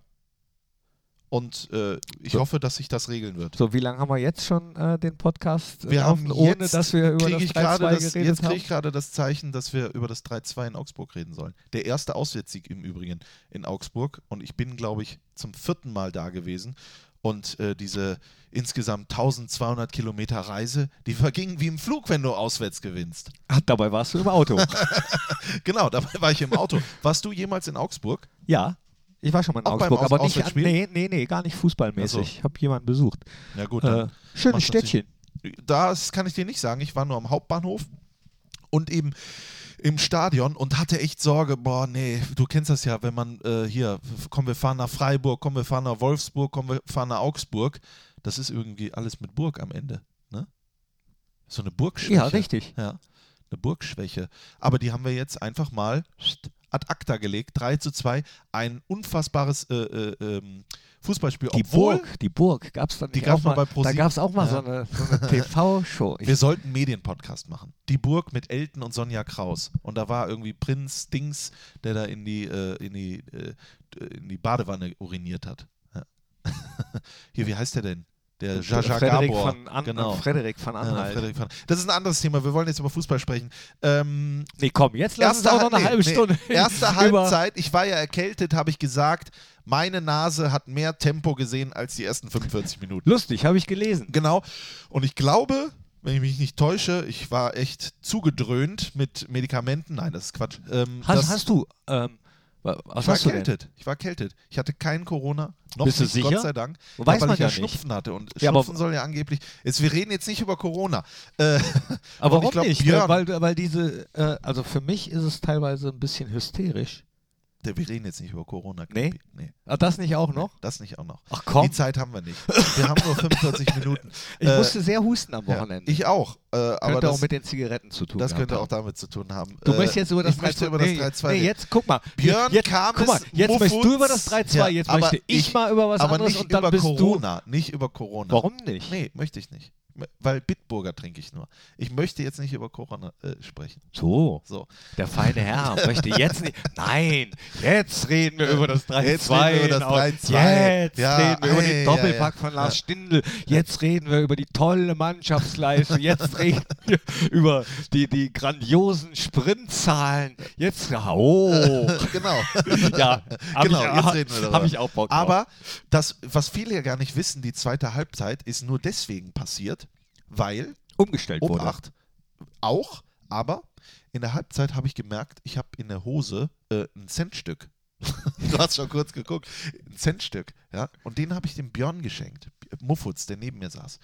Und äh, ich So. hoffe, dass sich das regeln wird. So, wie lange haben wir jetzt schon äh, den Podcast äh, Wir haben laufen, ohne jetzt, dass wir über das ich 3-2 gerade das, geredet Jetzt kriege haben? ich gerade das Zeichen, dass wir über das 3-2 in Augsburg reden sollen. Der erste Auswärtssieg im Übrigen in Augsburg. Und ich bin, glaube ich, zum vierten Mal da gewesen. Und äh, diese insgesamt 1200 Kilometer Reise, die vergingen wie im Flug, wenn du auswärts gewinnst. Ach, dabei warst du im Auto. Genau, dabei war ich im Auto. Warst du jemals in Augsburg? ja, ich war schon mal in Auch Augsburg, aber nicht, an, nee, nee, nee, gar nicht fußballmäßig. So. Ich habe jemanden besucht. Ja gut, Äh, dann schönes Städtchen. das kann ich dir nicht sagen. Ich war nur am Hauptbahnhof und eben im Stadion und hatte echt Sorge, boah, nee, du kennst das ja, wenn man äh, hier, komm, wir fahren nach Freiburg, komm, wir fahren nach Wolfsburg, komm, wir fahren nach Augsburg. Das ist irgendwie alles mit Burg am Ende, ne? So eine Burgschwäche. Ja, richtig. Ja, eine Burgschwäche. Aber die haben wir jetzt einfach mal ad acta gelegt, 3 zu 2. Ein unfassbares äh, äh, ähm, Fußballspiel. Die obwohl Burg, die Burg, gab es dann Die gab's auch mal bei ProSieben. Da gab es auch mal Ja. so eine, so eine TV-Show. Wir sollten einen Medienpodcast machen. Die Burg mit Elton und Sonja Kraus. Und da war irgendwie Prinz Dings, der da in die, äh, in die, äh, in die Badewanne uriniert hat. Ja. Hier, wie heißt der denn? Der Jaja Frederik Gabor. von, An genau. Frederik von Ja, Anhalt. Frederik von- Das ist ein anderes Thema. Wir wollen jetzt über Fußball sprechen. Ähm, nee, komm, jetzt lass uns auch noch eine nee, halbe nee. Stunde. Erste über- Halbzeit, ich war ja erkältet, habe ich gesagt, meine Nase hat mehr Tempo gesehen als die ersten 45 Minuten. Lustig, habe ich gelesen. Genau. Und ich glaube, wenn ich mich nicht täusche, ich war echt zugedröhnt mit Medikamenten. Nein, das ist Quatsch. Ähm, Hast, hast du, ähm, Was Ich war du erkältet. Ich war erkältet. Ich hatte kein Corona. Noch Bist du nicht, sicher? Gott sei Dank. Weiß weil man ich ja ja nicht. Schnupfen hatte. Und Ja, Schnupfen soll ja angeblich. Jetzt, wir reden jetzt nicht über Corona. Äh, Aber warum ich glaub, nicht? Björn- Weil, weil diese, äh, also für mich ist es teilweise ein bisschen hysterisch. Wir reden jetzt nicht über Corona. Nee? Knippi. nee. Ah, das nicht auch noch? Das nicht auch noch. Ach komm, Die Zeit haben wir nicht. Wir haben nur 45 Minuten. ich äh, musste sehr husten am Ja, Wochenende. ich auch. Äh, aber könnte das, auch mit den Zigaretten zu tun das könnte auch haben. damit zu tun haben. Du Äh, möchtest jetzt über das ich möchte 3-2 über das nee, 3-2 Nee, jetzt guck mal. Björn jetzt, Kames, guck mal, jetzt möchtest du über das Muffutz. 3-2, Ja, jetzt aber möchte ich, ich- mal über was aber anderes nicht und dann über bist Corona. Nicht über Corona. du. Warum nicht? Nee, möchte ich nicht. Weil Bitburger trinke ich nur. Ich möchte jetzt nicht über Corona äh, sprechen. So, So. der feine Herr möchte jetzt nicht. Nein, jetzt reden wir über das 3-2. Jetzt reden wir über das genau. 3-2. Jetzt Ja, reden wir über ei, den ja, Doppelpack ja. von Lars Ja. Stindl. Jetzt reden wir über die tolle Mannschaftsleistung. Jetzt reden wir über die, die grandiosen Sprintzahlen. Jetzt, oh. genau. Ja, Genau, ich, jetzt reden wir darüber. Habe ich auch Bock drauf. Aber das, was viele ja gar nicht wissen, die zweite Halbzeit ist nur deswegen passiert, weil, umgestellt wurde. Obacht, auch, aber in der Halbzeit habe ich gemerkt, ich habe in der Hose äh, ein Centstück. du hast schon kurz geguckt. Ein Centstück, ja. Und den habe ich dem Björn geschenkt. Muffutz, der neben mir saß.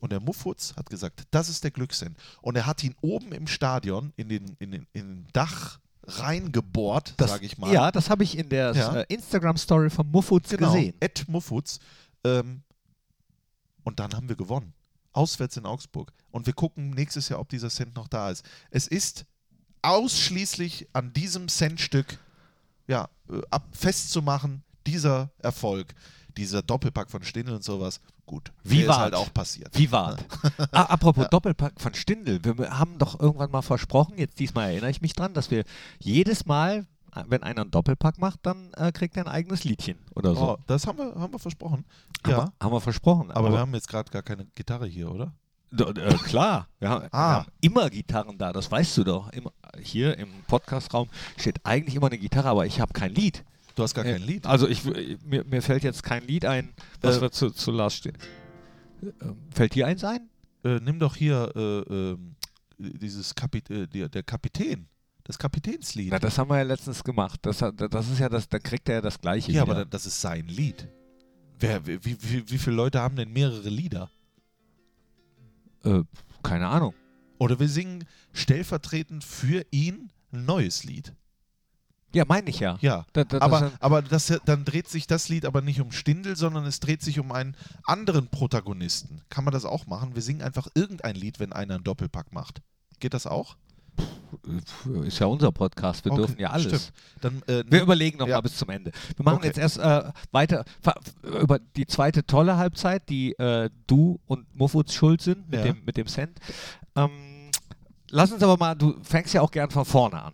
Und der Muffutz hat gesagt, das ist der Glückssinn. Und er hat ihn oben im Stadion in den, in den, in den Dach reingebohrt, sage ich mal. Ja, das habe ich in der Ja. äh, Instagram-Story von Muffutz genau, gesehen. Ed Muffutz. Ähm, und dann haben wir gewonnen. Auswärts in Augsburg. Und wir gucken nächstes Jahr, ob dieser Cent noch da ist. Es ist ausschließlich an diesem Centstück ja, äh, ab, festzumachen, dieser Erfolg, dieser Doppelpack von Stindl und sowas. Gut, Wie der ist halt auch passiert. Wie war ah, Apropos Doppelpack von Stindl. Wir haben doch irgendwann mal versprochen, jetzt diesmal erinnere ich mich dran, dass wir jedes Mal, wenn einer einen Doppelpack macht, dann äh, kriegt er ein eigenes Liedchen oder so. Oh, das haben wir, haben wir versprochen. haben, Ja, wir, haben wir versprochen. aber wir haben jetzt gerade gar keine Gitarre hier, oder? D- äh, klar, wir haben, Ah. wir haben immer Gitarren da, das weißt du doch. Immer, hier im Podcastraum steht eigentlich immer eine Gitarre, aber ich habe kein Lied. Du hast gar kein Äh, Lied. Also ich, mir, mir fällt jetzt kein Lied ein, was Äh, wir zu, zu Lars stehen. Ähm, Fällt dir eins ein? Äh, nimm doch hier äh, ähm, dieses Kapit äh, der, der Kapitän. Das Kapitänslied. Na, das haben wir ja letztens gemacht. Das, das ist ja das, dann kriegt er ja das gleiche. ja, wieder. aber da- das ist sein Lied. Wer, wie, wie, wie, wie viele Leute haben denn mehrere Lieder? Äh, keine Ahnung. Oder wir singen stellvertretend für ihn ein neues Lied. Ja, meine ich ja. Ja. Da, da, Aber, das, aber das, dann dreht sich das Lied aber nicht um Stindel, sondern es dreht sich um einen anderen Protagonisten. Kann man das auch machen? Wir singen einfach irgendein Lied, wenn einer einen Doppelpack macht. Geht das auch? Ist ja unser Podcast. Wir Okay, dürfen ja alles. Dann, äh, Wir überlegen noch Ja. mal bis zum Ende. Wir machen Okay. jetzt erst äh, weiter über die zweite tolle Halbzeit, die äh, du und Muffutz schuld sind mit, Ja. dem, mit dem Cent. Ähm, lass uns aber mal, du fängst ja auch gern von vorne an.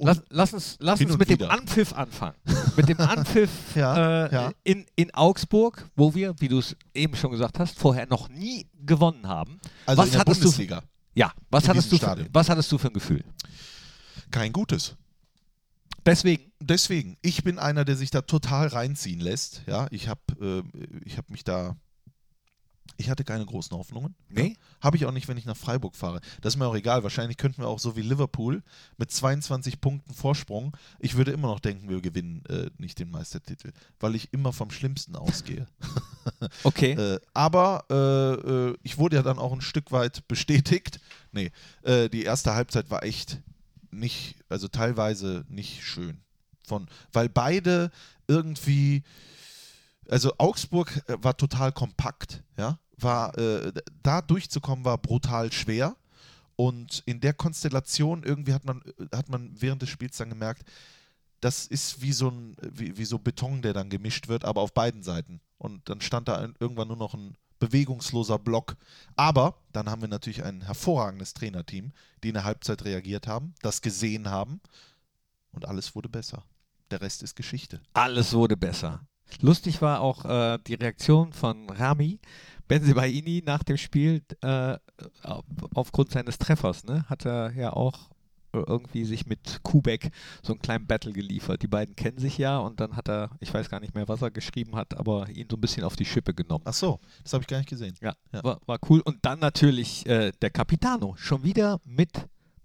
Lass, lass uns, lass uns mit dem wieder. Anpfiff anfangen. mit dem Anpfiff Ja, äh, ja. In, in Augsburg, wo wir, wie du es eben schon gesagt hast, vorher noch nie gewonnen haben. also was in der hattest du- Bundesliga. Ja, was hattest, du für, was hattest du für ein Gefühl? Kein gutes. Deswegen, deswegen, ich bin einer, der sich da total reinziehen lässt. Ja, ich habe äh, ich hab mich da. Ich hatte keine großen Hoffnungen. Nee? Habe ich auch nicht, wenn ich nach Freiburg fahre. Das ist mir auch egal. Wahrscheinlich könnten wir auch so wie Liverpool mit 22 Punkten Vorsprung. Ich würde immer noch denken, wir gewinnen äh, nicht den Meistertitel, weil ich immer vom Schlimmsten ausgehe. okay. Äh, aber äh, äh, ich wurde ja dann auch ein Stück weit bestätigt. Nee, äh, die erste Halbzeit war echt nicht, also teilweise nicht schön. Von, weil beide irgendwie, also Augsburg äh, war total kompakt, ja, war, äh, da durchzukommen war brutal schwer. Und in der Konstellation irgendwie hat man, hat man während des Spiels dann gemerkt, das ist wie so ein wie, wie so Beton, der dann gemischt wird, aber auf beiden Seiten. Und dann stand da irgendwann nur noch ein bewegungsloser Block. Aber dann haben wir natürlich ein hervorragendes Trainerteam, die in der Halbzeit reagiert haben, das gesehen haben und alles wurde besser. Der Rest ist Geschichte. Alles wurde besser. Lustig war auch äh, die Reaktion von Rami Benzibaini nach dem Spiel äh, auf- aufgrund seines Treffers. Ne? Hat er ja auch äh, irgendwie sich mit Kubek so einen kleinen Battle geliefert. Die beiden kennen sich ja und dann hat er, ich weiß gar nicht mehr, was er geschrieben hat, aber ihn so ein bisschen auf die Schippe genommen. Ach so, das habe ich gar nicht gesehen. Ja, Ja. War, war cool. Und dann natürlich äh, der Capitano, schon wieder mit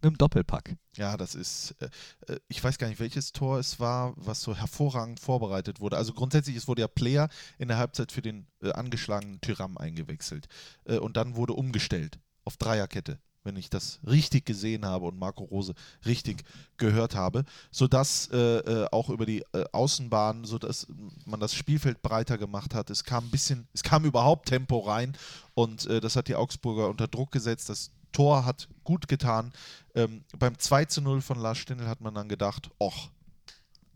einem Doppelpack. Ja, das ist, äh, äh, ich weiß gar nicht, welches Tor es war, was so hervorragend vorbereitet wurde. Also grundsätzlich, es wurde ja Player in der Halbzeit für den äh, angeschlagenen Tyram eingewechselt. Äh, und dann wurde umgestellt auf Dreierkette, wenn ich das richtig gesehen habe und Marco Rose richtig gehört habe, sodass äh, äh, auch über die äh, Außenbahn, sodass man das Spielfeld breiter gemacht hat. Es kam ein bisschen, es kam überhaupt Tempo rein und äh, das hat die Augsburger unter Druck gesetzt. Das Tor hat gut getan. Ähm, beim 2 zu 0 von Lars Stindl hat man dann gedacht, och,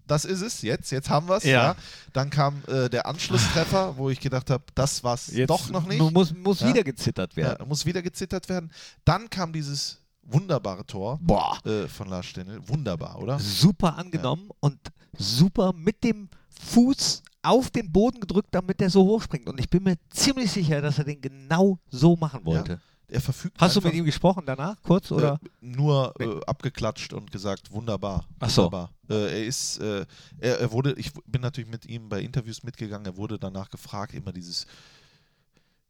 das ist es, jetzt, jetzt haben wir es. Ja. Ja. Dann kam äh, der Anschlusstreffer, wo ich gedacht habe, das war's doch noch nicht. Muss, muss Ja. wieder gezittert Ja, werden. muss wieder gezittert werden. Dann kam dieses wunderbare Tor äh, von Lars Stindl. Wunderbar, oder? Super angenommen und super mit dem Fuß auf den Boden gedrückt, damit der so hochspringt. Und ich bin mir ziemlich sicher, dass er den genau so machen wollte. Er verfügt Hast du einfach, mit ihm gesprochen danach, kurz? Oder? Äh, nur äh, abgeklatscht und gesagt, wunderbar. Ach so. Wunderbar. Äh, er ist, äh, er, er wurde, ich bin natürlich mit ihm bei Interviews mitgegangen, er wurde danach gefragt, immer dieses,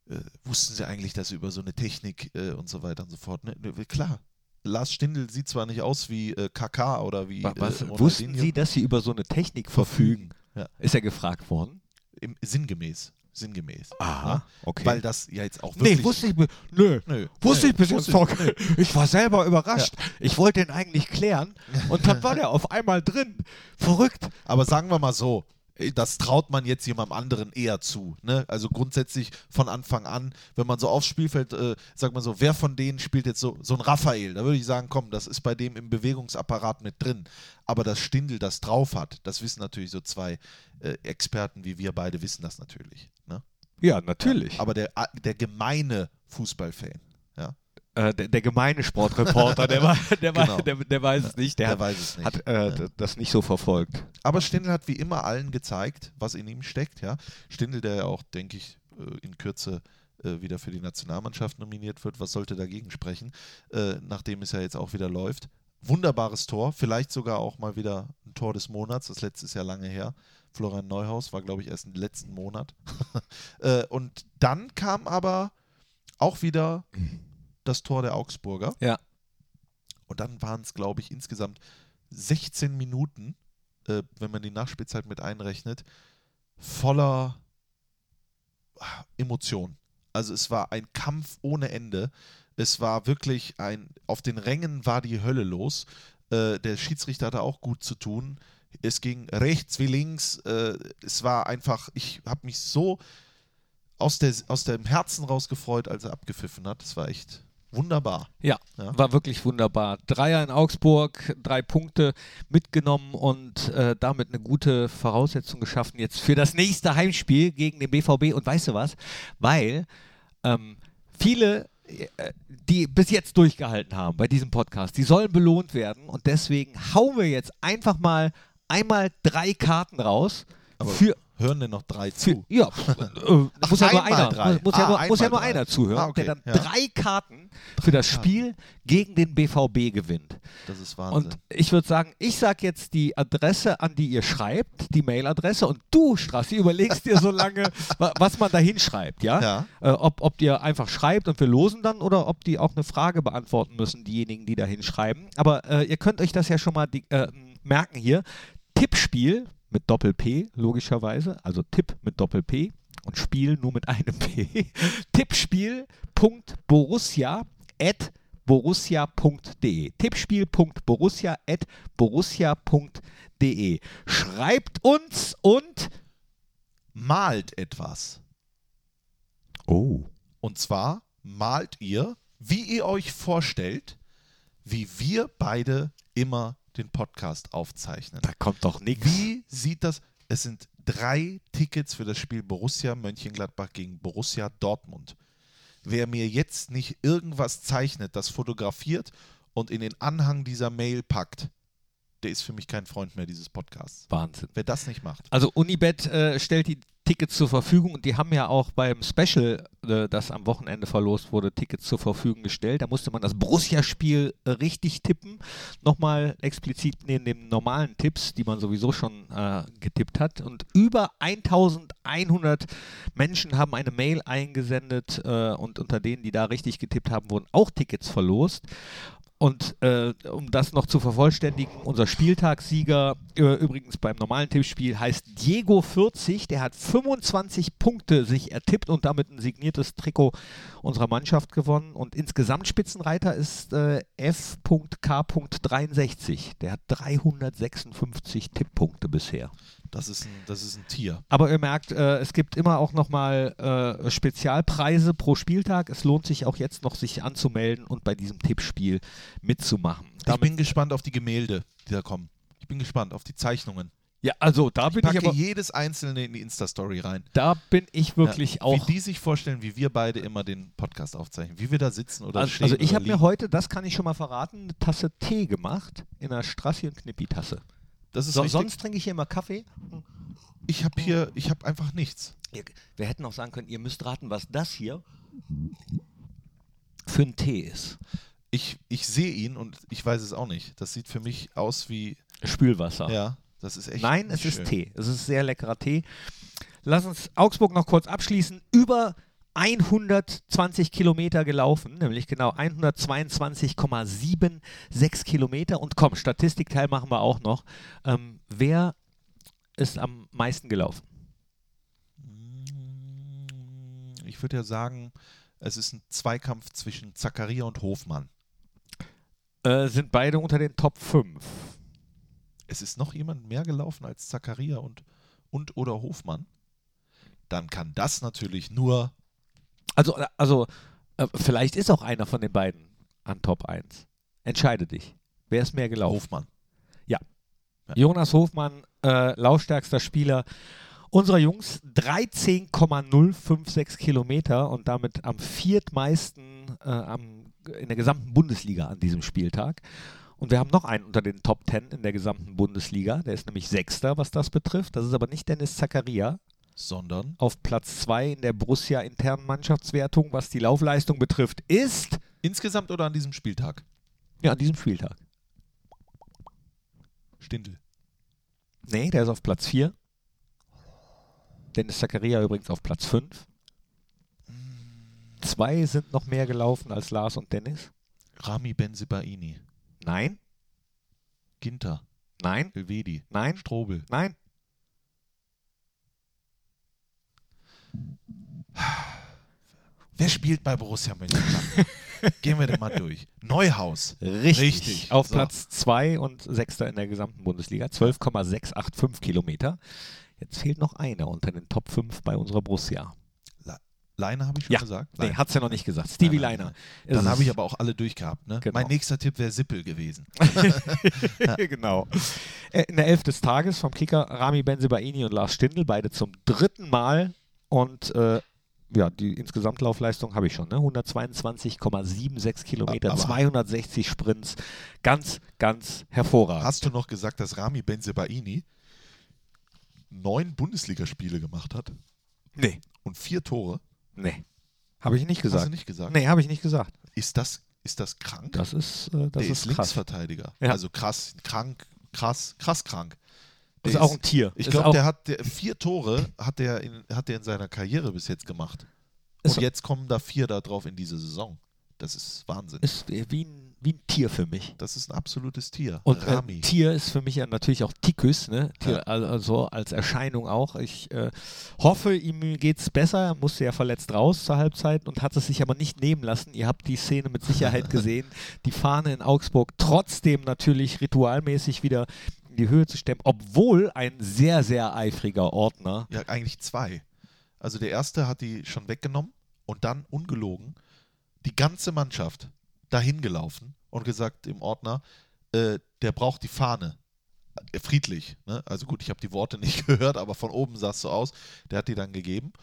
äh, wussten Sie eigentlich, dass Sie über so eine Technik äh, und so weiter und so fort, ne? Klar. Lars Stindl sieht zwar nicht aus wie äh, KK oder wie Wa- Was, äh, wussten. Sie, dass Sie über so eine Technik verfügen? Ja. Ist er gefragt worden? Im, sinngemäß. Sinngemäß. Aha, Ja? okay. Weil das ja jetzt auch wirklich. Nee, wusste ich, nö, Nö, wusste nö, ich bis jetzt noch. ich- war selber überrascht. Ich wollte ihn eigentlich klären und dann war der auf einmal drin. Verrückt. Aber sagen wir mal so, das traut man jetzt jemandem anderen eher zu. Ne? Also grundsätzlich von Anfang an, wenn man so aufs Spielfeld, äh, sagt man so, wer von denen spielt jetzt so, so ein Raphael? Da würde ich sagen, komm, das ist bei dem im Bewegungsapparat mit drin. Aber dass Stindl das drauf hat, das wissen natürlich so zwei äh, Experten wie wir beide, wissen das natürlich. Ja, natürlich. Aber der, der gemeine Fußballfan, ja, äh, der, der gemeine Sportreporter, der, war, der, war, Genau. der, der weiß es nicht. Der, der hat, weiß es nicht. hat äh, das nicht so verfolgt. Aber Stindl hat wie immer allen gezeigt, was in ihm steckt. Ja? Stindl, der ja auch, denke ich, äh, in Kürze äh, wieder für die Nationalmannschaft nominiert wird, was sollte dagegen sprechen, äh, nachdem es ja jetzt auch wieder läuft. Wunderbares Tor, vielleicht sogar auch mal wieder ein Tor des Monats, das letzte ist ja lange her. Florian Neuhaus war, glaube ich, erst im letzten Monat. äh, und dann kam aber auch wieder das Tor der Augsburger. Ja. Und dann waren es, glaube ich, insgesamt 16 Minuten, äh, wenn man die Nachspielzeit mit einrechnet, voller ah, Emotion. Also es war ein Kampf ohne Ende. Es war wirklich ein, auf den Rängen war die Hölle los. Äh, der Schiedsrichter hatte auch gut zu tun. Es ging rechts wie links. Äh, es war einfach, ich habe mich so aus, der, aus dem Herzen raus gefreut, als er abgepfiffen hat. Es war echt wunderbar. Ja, Ja. war wirklich wunderbar. Dreier in Augsburg, drei Punkte mitgenommen und äh, damit eine gute Voraussetzung geschaffen jetzt für das nächste Heimspiel gegen den BVB. Und weißt du was? Weil ähm, viele, äh, die bis jetzt durchgehalten haben bei diesem Podcast, die sollen belohnt werden. Und deswegen hauen wir jetzt einfach mal einmal drei Karten raus. Aber für, hören denn noch drei für, zu? ja, äh, Ach, muss ja nur einer, drei. muss, muss, ja Ah, nur, muss ja nur einer zuhören, Ah, okay, der dann ja. drei Karten für das Spiel gegen den BVB gewinnt. Das ist Wahnsinn. Und ich würde sagen, ich sage jetzt die Adresse, an die ihr schreibt, die Mailadresse, und du, Strassi, überlegst dir so lange, wa- was man da hinschreibt, ja? Ja. Äh, ob, ob ihr einfach schreibt und wir losen dann oder ob die auch eine Frage beantworten müssen, diejenigen, die da hinschreiben. Aber äh, ihr könnt euch das ja schon mal die, äh, merken hier. Tippspiel mit Doppel-P, logischerweise, also Tipp mit Doppel-P und Spiel nur mit einem P. Tippspiel.borussia at borussia.de. Tippspiel.borussia at borussia.de. Schreibt uns und Malt etwas. oh, Und zwar malt ihr, wie ihr euch vorstellt, wie wir beide immer den Podcast aufzeichnen. da kommt doch nichts. Wie sieht das? Es sind drei Tickets für das Spiel Borussia Mönchengladbach gegen Borussia Dortmund. Wer mir jetzt nicht irgendwas zeichnet, das fotografiert und in den Anhang dieser Mail packt, der ist für mich kein Freund mehr dieses Podcasts. Wahnsinn. Wer das nicht macht. Also Unibet äh, stellt die Tickets zur Verfügung und die haben ja auch beim Special, äh, das am Wochenende verlost wurde, Tickets zur Verfügung gestellt. Da musste man das Borussia-Spiel äh, richtig tippen. Nochmal explizit neben den normalen Tipps, die man sowieso schon äh, getippt hat. Und über 1100 Menschen haben eine Mail eingesendet äh, und unter denen, die da richtig getippt haben, wurden auch Tickets verlost. Und äh, um das noch zu vervollständigen, unser Spieltagssieger, äh, übrigens beim normalen Tippspiel, heißt Diego 40. Der hat 25 Punkte sich ertippt und damit ein signiertes Trikot unserer Mannschaft gewonnen. Und insgesamt Spitzenreiter ist äh, F.K.63. Der hat 356 Tipppunkte bisher. Das ist ein, das ist ein Tier. Aber ihr merkt, äh, es gibt immer auch nochmal äh, Spezialpreise pro Spieltag. Es lohnt sich auch jetzt noch, sich anzumelden und bei diesem Tippspiel mitzumachen. Ich Damit- bin gespannt auf die Gemälde, die da kommen. Ich bin gespannt auf die Zeichnungen. Ja, also da bin Ich ich packe aber, jedes einzelne in die Insta-Story rein. da bin ich wirklich ja, auch. Wie die sich vorstellen, wie wir beide immer den Podcast aufzeichnen. Wie wir da sitzen oder Also, stehen. also ich habe mir heute, das kann ich schon mal verraten, eine Tasse Tee gemacht in einer Strassi und Knippi-Tasse. Das ist So, richtig. sonst trinke ich hier immer Kaffee. Ich habe hier, ich habe einfach nichts. Wir hätten auch sagen können, ihr müsst raten, was das hier für ein Tee ist. Ich, ich sehe ihn und ich weiß es auch nicht. Das sieht für mich aus wie, Spülwasser. ja, das ist echt. Nein, es nicht ist schön. Tee. Es ist sehr leckerer Tee. Lass uns Augsburg noch kurz abschließen. Über 120 Kilometer gelaufen, nämlich genau 122,76 Kilometer. Und komm, Statistikteil machen wir auch noch. Ähm, wer ist am meisten gelaufen? Ich würde ja sagen, es ist ein Zweikampf zwischen Zakaria und Hofmann. Äh, sind beide unter den Top 5. Es ist noch jemand mehr gelaufen als Zakaria und, und oder Hofmann. Dann kann das natürlich nur Also, äh, also äh, vielleicht ist auch einer von den beiden an Top 1. Entscheide dich. Wer ist mehr gelaufen? Hofmann. Jonas Hofmann, äh, laufstärkster Spieler unserer Jungs, 13,056 Kilometer und damit am viertmeisten äh, am, in der gesamten Bundesliga an diesem Spieltag. Und wir haben noch einen unter den Top 10 in der gesamten Bundesliga. Der ist nämlich Sechster, was das betrifft. Das ist aber nicht Dennis Zakaria. Sondern Auf Platz 2 in der Borussia internen Mannschaftswertung, was die Laufleistung betrifft, ist insgesamt oder an diesem Spieltag? ja an diesem Spieltag. Stindl. Nee, der ist auf Platz 4. Dennis Zakaria übrigens auf Platz 5. Zwei sind noch mehr gelaufen als Lars und Dennis. Rami Benzebaini. Nein, Ginter. nein, Elvedi. nein, Strobel. nein. Wer spielt bei Borussia Mönchengladbach? Gehen wir den mal durch. Neuhaus. Richtig. Richtig. Auf So. Platz 2 und Sechster in der gesamten Bundesliga. 12,685 Kilometer. Jetzt fehlt noch einer unter den Top 5 bei unserer Borussia. Leiner habe ich schon Ja. gesagt. Nee, Leiner. hat es ja noch nicht gesagt. Stevie Nein, nein, Leiner. nein. Dann habe ich aber auch alle durchgehabt. Ne? Genau. Mein nächster Tipp wäre Sippel gewesen. genau. Äh, In der Elf des Tages vom Kicker Rami Benzebaini und Lars Stindl, beide zum dritten Mal. Und äh, ja, die Insgesamtlaufleistung habe ich schon, ne? 122,76 Kilometer, Aber- 260 Sprints. Ganz, ganz hervorragend. Hast du noch gesagt, dass Rami Benzebaini neun Bundesligaspiele gemacht hat nee, und vier Tore? Nee. Habe ich nicht Hast du gesagt. nicht gesagt? Nee, habe ich nicht gesagt. Ist, das, ist das krank? Das ist, äh, das Der ist ist krass. Linksverteidiger. Ja. Also krass, krank, krass, krass krank. Das Der ist auch ein Tier. Ich Ist glaube, der hat der, vier Tore hat der, in, hat der in seiner Karriere bis jetzt gemacht. Ist- Und jetzt kommen da vier da drauf in diese Saison. Das ist Wahnsinn. ist wie ein, wie ein Tier für mich. Das ist ein absolutes Tier. Und äh, Rami. Tier ist für mich ja natürlich auch Tikus, ne? Tier, Ja. Also als Erscheinung auch. Ich äh, hoffe, ihm geht's besser. Er musste ja verletzt raus zur Halbzeit und hat es sich aber nicht nehmen lassen. Ihr habt die Szene mit Sicherheit gesehen. Die Fahne in Augsburg trotzdem natürlich ritualmäßig wieder in die Höhe zu stemmen, obwohl ein sehr, sehr eifriger Ordner. Ja, eigentlich zwei. Also der erste hat die schon weggenommen und dann ungelogen die ganze Mannschaft dahin gelaufen und gesagt dem Ordner, äh, der braucht die Fahne. Äh, friedlich. Ne? Also gut, ich habe die Worte nicht gehört, aber von oben sah es so aus. Der hat die dann gegeben.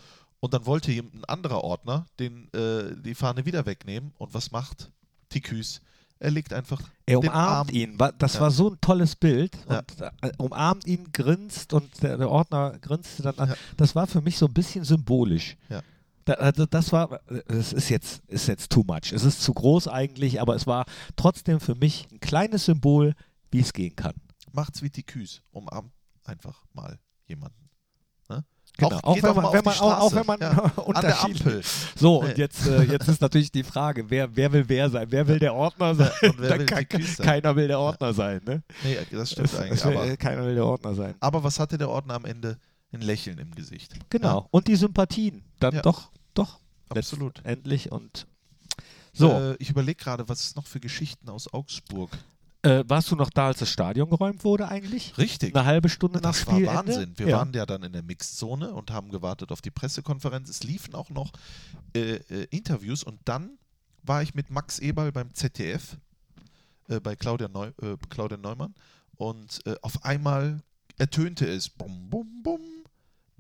Und dann wollte ein anderer Ordner den, äh, die Fahne wieder wegnehmen. Und was macht Tiküs? Er legt einfach Er umarmt Arm. ihn. Das Ja. war so ein tolles Bild. Ja. Und äh, umarmt ihn, grinst und der, der Ordner grinste dann an. Ja. Das war für mich so ein bisschen symbolisch. Ja. Also das war, es ist jetzt, ist jetzt too much. Es ist zu groß eigentlich, aber es war trotzdem für mich ein kleines Symbol, wie es gehen kann. Macht's wie Tiküs. Umarmt einfach mal jemanden. Genau. Auch, wenn man, wenn man, die auch, auch Straße. wenn man Ja, an der unterschiedlich- Ampel. So, und jetzt, äh, jetzt ist natürlich die Frage, wer, wer will wer sein? Wer will der Ordner sein? und wer Da will kann, die sein? keiner will der Ordner sein, ne? Nee, das stimmt Es- eigentlich. will- Aber, keiner will der Ordner sein. aber was hatte der Ordner am Ende? Ein Lächeln im Gesicht. Genau. Und die Sympathien. Dann Ja. doch. Ja, absolut. Endlich und so. Äh, ich überlege gerade, was es noch für Geschichten aus Augsburg. Äh, warst du noch da, als das Stadion geräumt wurde eigentlich? Richtig. Eine halbe Stunde nach Das war Spielende? Wahnsinn. Wir ja. waren ja dann in der Mixzone und haben gewartet auf die Pressekonferenz. Es liefen auch noch äh, äh, Interviews und dann war ich mit Max Eberl beim ZDF äh, bei Claudia, Neu äh, Claudia Neumann und auf einmal ertönte es bum bum bum.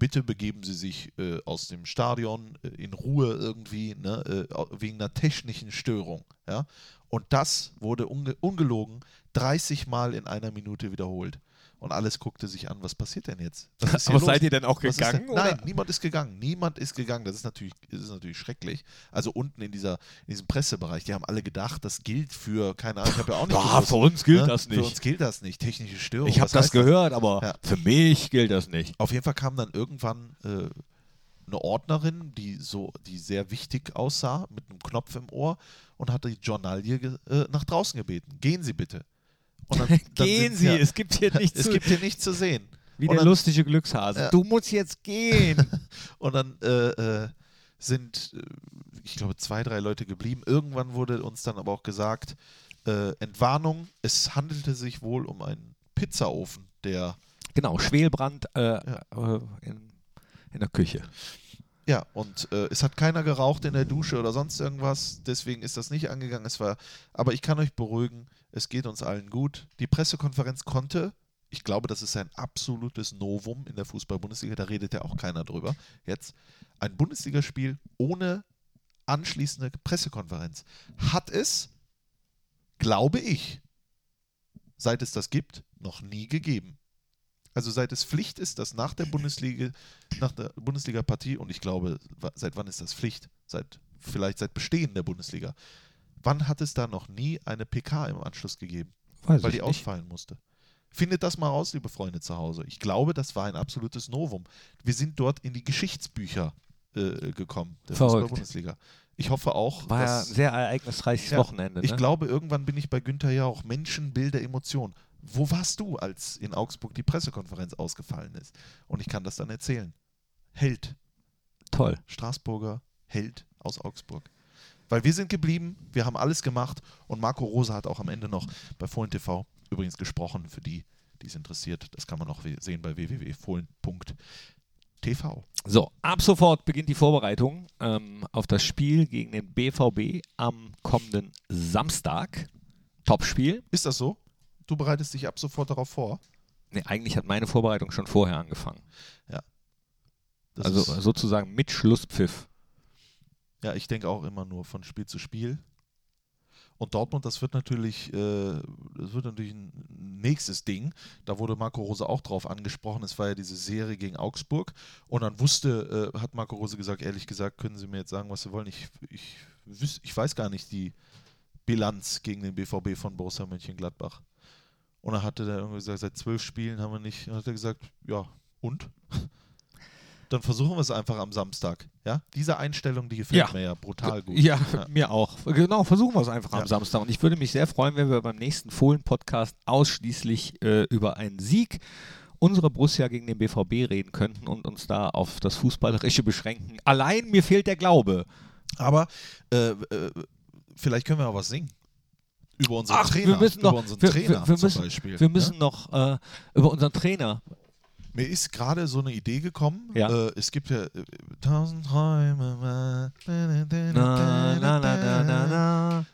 Bitte begeben Sie sich äh, aus dem Stadion äh, in Ruhe irgendwie, ne, äh, wegen einer technischen Störung. Ja? Und das wurde unge ungelogen 30 Mal in einer Minute wiederholt. Und alles guckte sich an, was passiert denn jetzt? Was Aber los? seid ihr denn auch Was gegangen? Denn? Nein, niemand ist gegangen. Niemand ist gegangen. Das ist natürlich, das ist natürlich schrecklich. Also unten in, dieser, in diesem Pressebereich, die haben alle gedacht, das gilt für, keine Ahnung, ich habe ja auch nicht Ah, gewusst, für uns gilt ne? das Für uns nicht. gilt das nicht. Technische Störung. Ich habe das gehört, aber Ja. für mich gilt das nicht. Auf jeden Fall kam dann irgendwann äh, eine Ordnerin, die so, die sehr wichtig aussah, mit einem Knopf im Ohr und hatte die Journalie äh, nach draußen gebeten. Gehen Sie bitte. Und dann, dann Gehen sind Sie, ja- es gibt hier nichts es zu, gibt hier nichts zu sehen. wie und der dann- lustige Glückshase. Ja. Du musst jetzt gehen. Und dann äh, äh, sind, äh, ich glaube, zwei, drei Leute geblieben. Irgendwann wurde uns dann aber auch gesagt, äh, Entwarnung, es handelte sich wohl um einen Pizzaofen, der, genau, Schwelbrand äh, äh, in, in der Küche. Ja, und äh, es hat keiner geraucht in der Dusche oder sonst irgendwas, deswegen ist das nicht angegangen. Es war, aber ich kann euch beruhigen, es geht uns allen gut. Die Pressekonferenz konnte, ich glaube, das ist ein absolutes Novum in der Fußball-Bundesliga, da redet ja auch keiner drüber jetzt, ein Bundesligaspiel ohne anschließende Pressekonferenz. Hat es, glaube ich, seit es das gibt, noch nie gegeben. Also seit es Pflicht ist, dass nach der Bundesliga, nach der Bundesliga-Partie, und ich glaube, seit wann ist das Pflicht? Seit, vielleicht seit Bestehen der Bundesliga. Wann hat es da noch nie eine PK im Anschluss gegeben? Weiß weil ich die nicht. ausfallen musste. Findet das mal raus, liebe Freunde zu Hause. Ich glaube, das war ein absolutes Novum. Wir sind dort in die Geschichtsbücher äh, gekommen, der. Fußball-Bundesliga. Ich hoffe auch, War ja dass, ein sehr ereignisreiches Ja, Wochenende. ich ne? glaube, irgendwann bin ich bei Günther ja auch Menschen, Bilder, Emotionen. Wo warst du, als in Augsburg die Pressekonferenz ausgefallen ist? Und ich kann das dann erzählen. Held, Toll. Straßburger Held aus Augsburg. Weil wir sind geblieben, wir haben alles gemacht und Marco Rose hat auch am Ende noch bei Fohlen TV übrigens gesprochen, für die, die es interessiert. Das kann man auch sehen bei www.fohlen.tv. So, ab sofort beginnt die Vorbereitung ähm, auf das Spiel gegen den BVB am kommenden Samstag. Topspiel. Ist das so? Du bereitest dich ab sofort darauf vor? Nee, eigentlich hat meine Vorbereitung schon vorher angefangen. Das also sozusagen mit Schlusspfiff. ja, ich denke auch immer nur von Spiel zu Spiel. Und Dortmund, das wird natürlich, äh, das wird natürlich ein nächstes Ding. Da wurde Marco Rose auch drauf angesprochen. Es war ja diese Serie gegen Augsburg. Und dann wusste, äh, hat Marco Rose gesagt, ehrlich gesagt, können Sie mir jetzt sagen, was Sie wollen. Ich, ich, ich weiß gar nicht die Bilanz gegen den BVB von Borussia Mönchengladbach. Und dann hatte er irgendwie gesagt, seit zwölf Spielen haben wir nicht. Und dann hat er gesagt, ja, und? Dann versuchen wir es einfach am Samstag. Ja, diese Einstellung, die gefällt Ja. mir ja brutal gut. Ja, mir auch. Genau, versuchen wir es einfach am Ja. Samstag. Und ich würde mich sehr freuen, wenn wir beim nächsten Fohlen-Podcast ausschließlich äh, über einen Sieg unserer Borussia gegen den BVB reden könnten und uns da auf das Fußballerische beschränken. Allein mir fehlt der Glaube. Aber äh, äh, vielleicht können wir auch was singen. Über unseren Ach, Trainer. wir müssen noch, über unseren wir, Trainer wir, wir zum müssen, Beispiel. wir müssen noch äh, über unseren Trainer. Mir ist gerade so eine Idee gekommen. Ja. Äh, es gibt ja äh, tausend Träume. Na, na, na.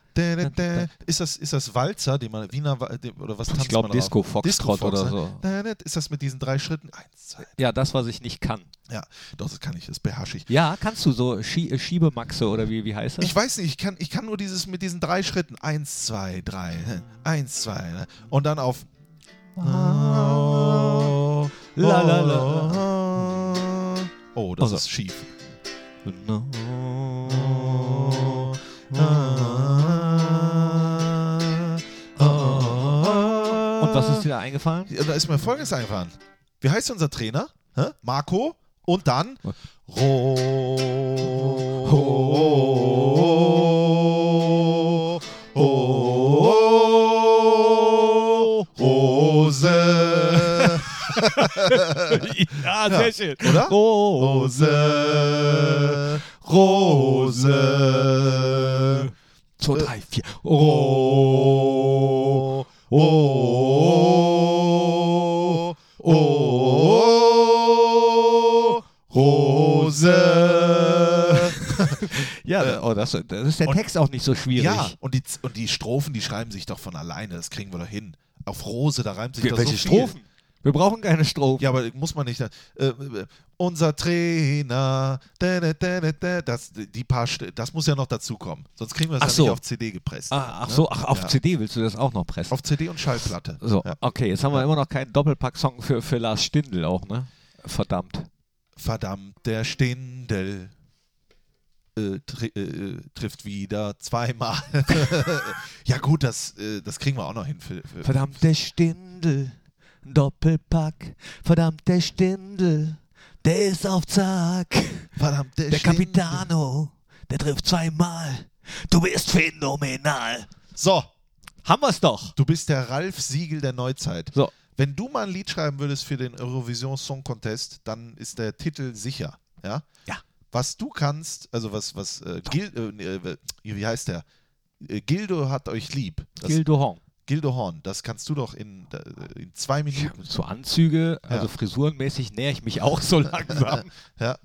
Ist das, ist das Walzer, den man, Wiener, oder was tanzt Ich glaube man darauf? Disco Foxtrot oder so. ne? Ist das mit diesen drei Schritten? Eins, zwei. Ja, das, was ich nicht kann. Ja, doch, das kann ich, das beherrsche ich. Ja, kannst du so Schie äh, Schiebemaxe oder wie, wie heißt das? Ich weiß nicht, ich kann, ich kann nur dieses mit diesen drei Schritten. Eins, zwei, drei. ne? Eins, zwei. ne? Und dann auf. La, la, la. Oh, das Also. ist schief. Und was ist dir da eingefallen? Ja, da ist mir folgendes eingefallen. Wie heißt unser Trainer? Hä? Marco Und dann Ro ja, sehr schön. Oder? Rose. Rose. Zwei, drei, vier. Oh. Oh. Oh. Oh. Rose. Ja, oh, das, das ist der und- Text auch nicht so schwierig. Ja, und die, und die Strophen, die schreiben sich doch von alleine. Das kriegen wir doch hin. Auf Rose, da reimt sich doch Welche so viel. Strophen? Wir brauchen keine Strophen. Ja, aber muss man nicht. Äh, äh, unser Trainer, da, da, da, da, da, das, die paar, St- das muss ja noch dazukommen. Sonst kriegen wir es ja so. nicht auf CD gepresst. Ah, ach Ne? so, ach, auf Ja. CD willst du das auch noch pressen? Auf CD und Schallplatte. so, Ja. okay, jetzt haben wir immer noch keinen Doppelpack-Song für, für Lars Stindl auch, ne? Verdammt. Verdammt, der Stindel äh, tri äh, trifft wieder zweimal. ja, gut, das, äh, das kriegen wir auch noch hin. Für, für Verdammt, der Doppelpack. Verdammt, der Stindl, der ist auf Zack. Verdammt, der, Der. Capitano, der trifft zweimal. Du bist phänomenal. So, Haben wir's doch. du bist der Ralf Siegel der Neuzeit. So, Wenn du mal ein Lied schreiben würdest für den Eurovision Song Contest, dann ist der Titel sicher. Ja. Ja. Was du kannst, also was, was, äh, Gil, äh, äh, wie heißt der? Äh, Gildo hat euch lieb. Das, Gildo Horn. Gildo Horn, das kannst du doch in, äh, in zwei Minuten. Zu Anzüge, also Ja. frisurenmäßig nähere ich mich auch so langsam. Ja.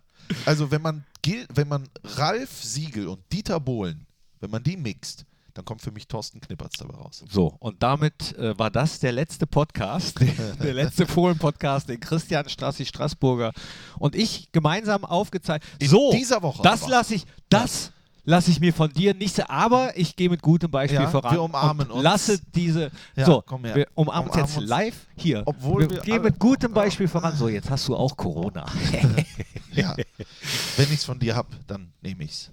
Also wenn man Gil, wenn man Ralf Siegel und Dieter Bohlen, wenn man die mixt, dann kommt für mich Thorsten Knippertz dabei raus. So, und damit äh, war das der letzte Podcast, der, letzte Fohlen-Podcast, den Christian Strassi Straßburger und ich gemeinsam aufgezeichnet. In So, dieser Woche das lasse ich, das lasse ich mir von dir nicht sagen, aber ich gehe mit gutem Beispiel Ja, voran wir umarmen uns. lasse diese, Ja, so, komm her. wir umarmen uns Umarmen jetzt uns. live hier. Obwohl wir, wir gehen mit gutem Beispiel voran. So, jetzt hast du auch Corona. Ja. Wenn ich es von dir habe, dann nehme ich's.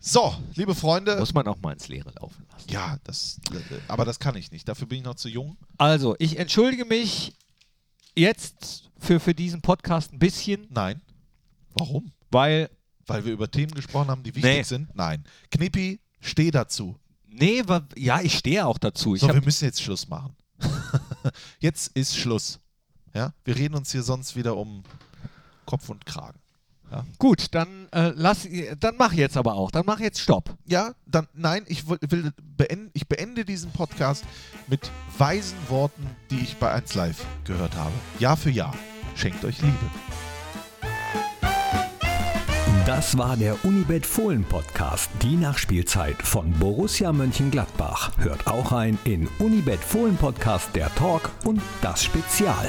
So, liebe Freunde. Muss man auch mal ins Leere laufen lassen. Ja, das, äh, aber das kann ich nicht. Dafür bin ich noch zu jung. Also, ich entschuldige mich jetzt für, für diesen Podcast ein bisschen, Nein. Warum? weil Weil wir über Themen gesprochen haben, die wichtig Nee. sind? Nein. Knippi, steh dazu. Nee, wa- ja, ich stehe auch dazu. Ich So, wir hab, müssen jetzt Schluss machen. jetzt ist Schluss. Ja, wir reden uns hier sonst wieder um Kopf und Kragen. gut, dann äh, lass, dann mach jetzt aber auch. Dann mach jetzt Stopp. Ja, dann nein, ich will, will beenden, ich beende diesen Podcast mit weisen Worten, die ich bei 1 Live gehört habe. Jahr für Jahr. Schenkt euch Liebe. Das war der Unibet Fohlen Podcast, die Nachspielzeit von Borussia Mönchengladbach. Hört auch rein in Unibet Fohlen Podcast, der Talk und das Spezial.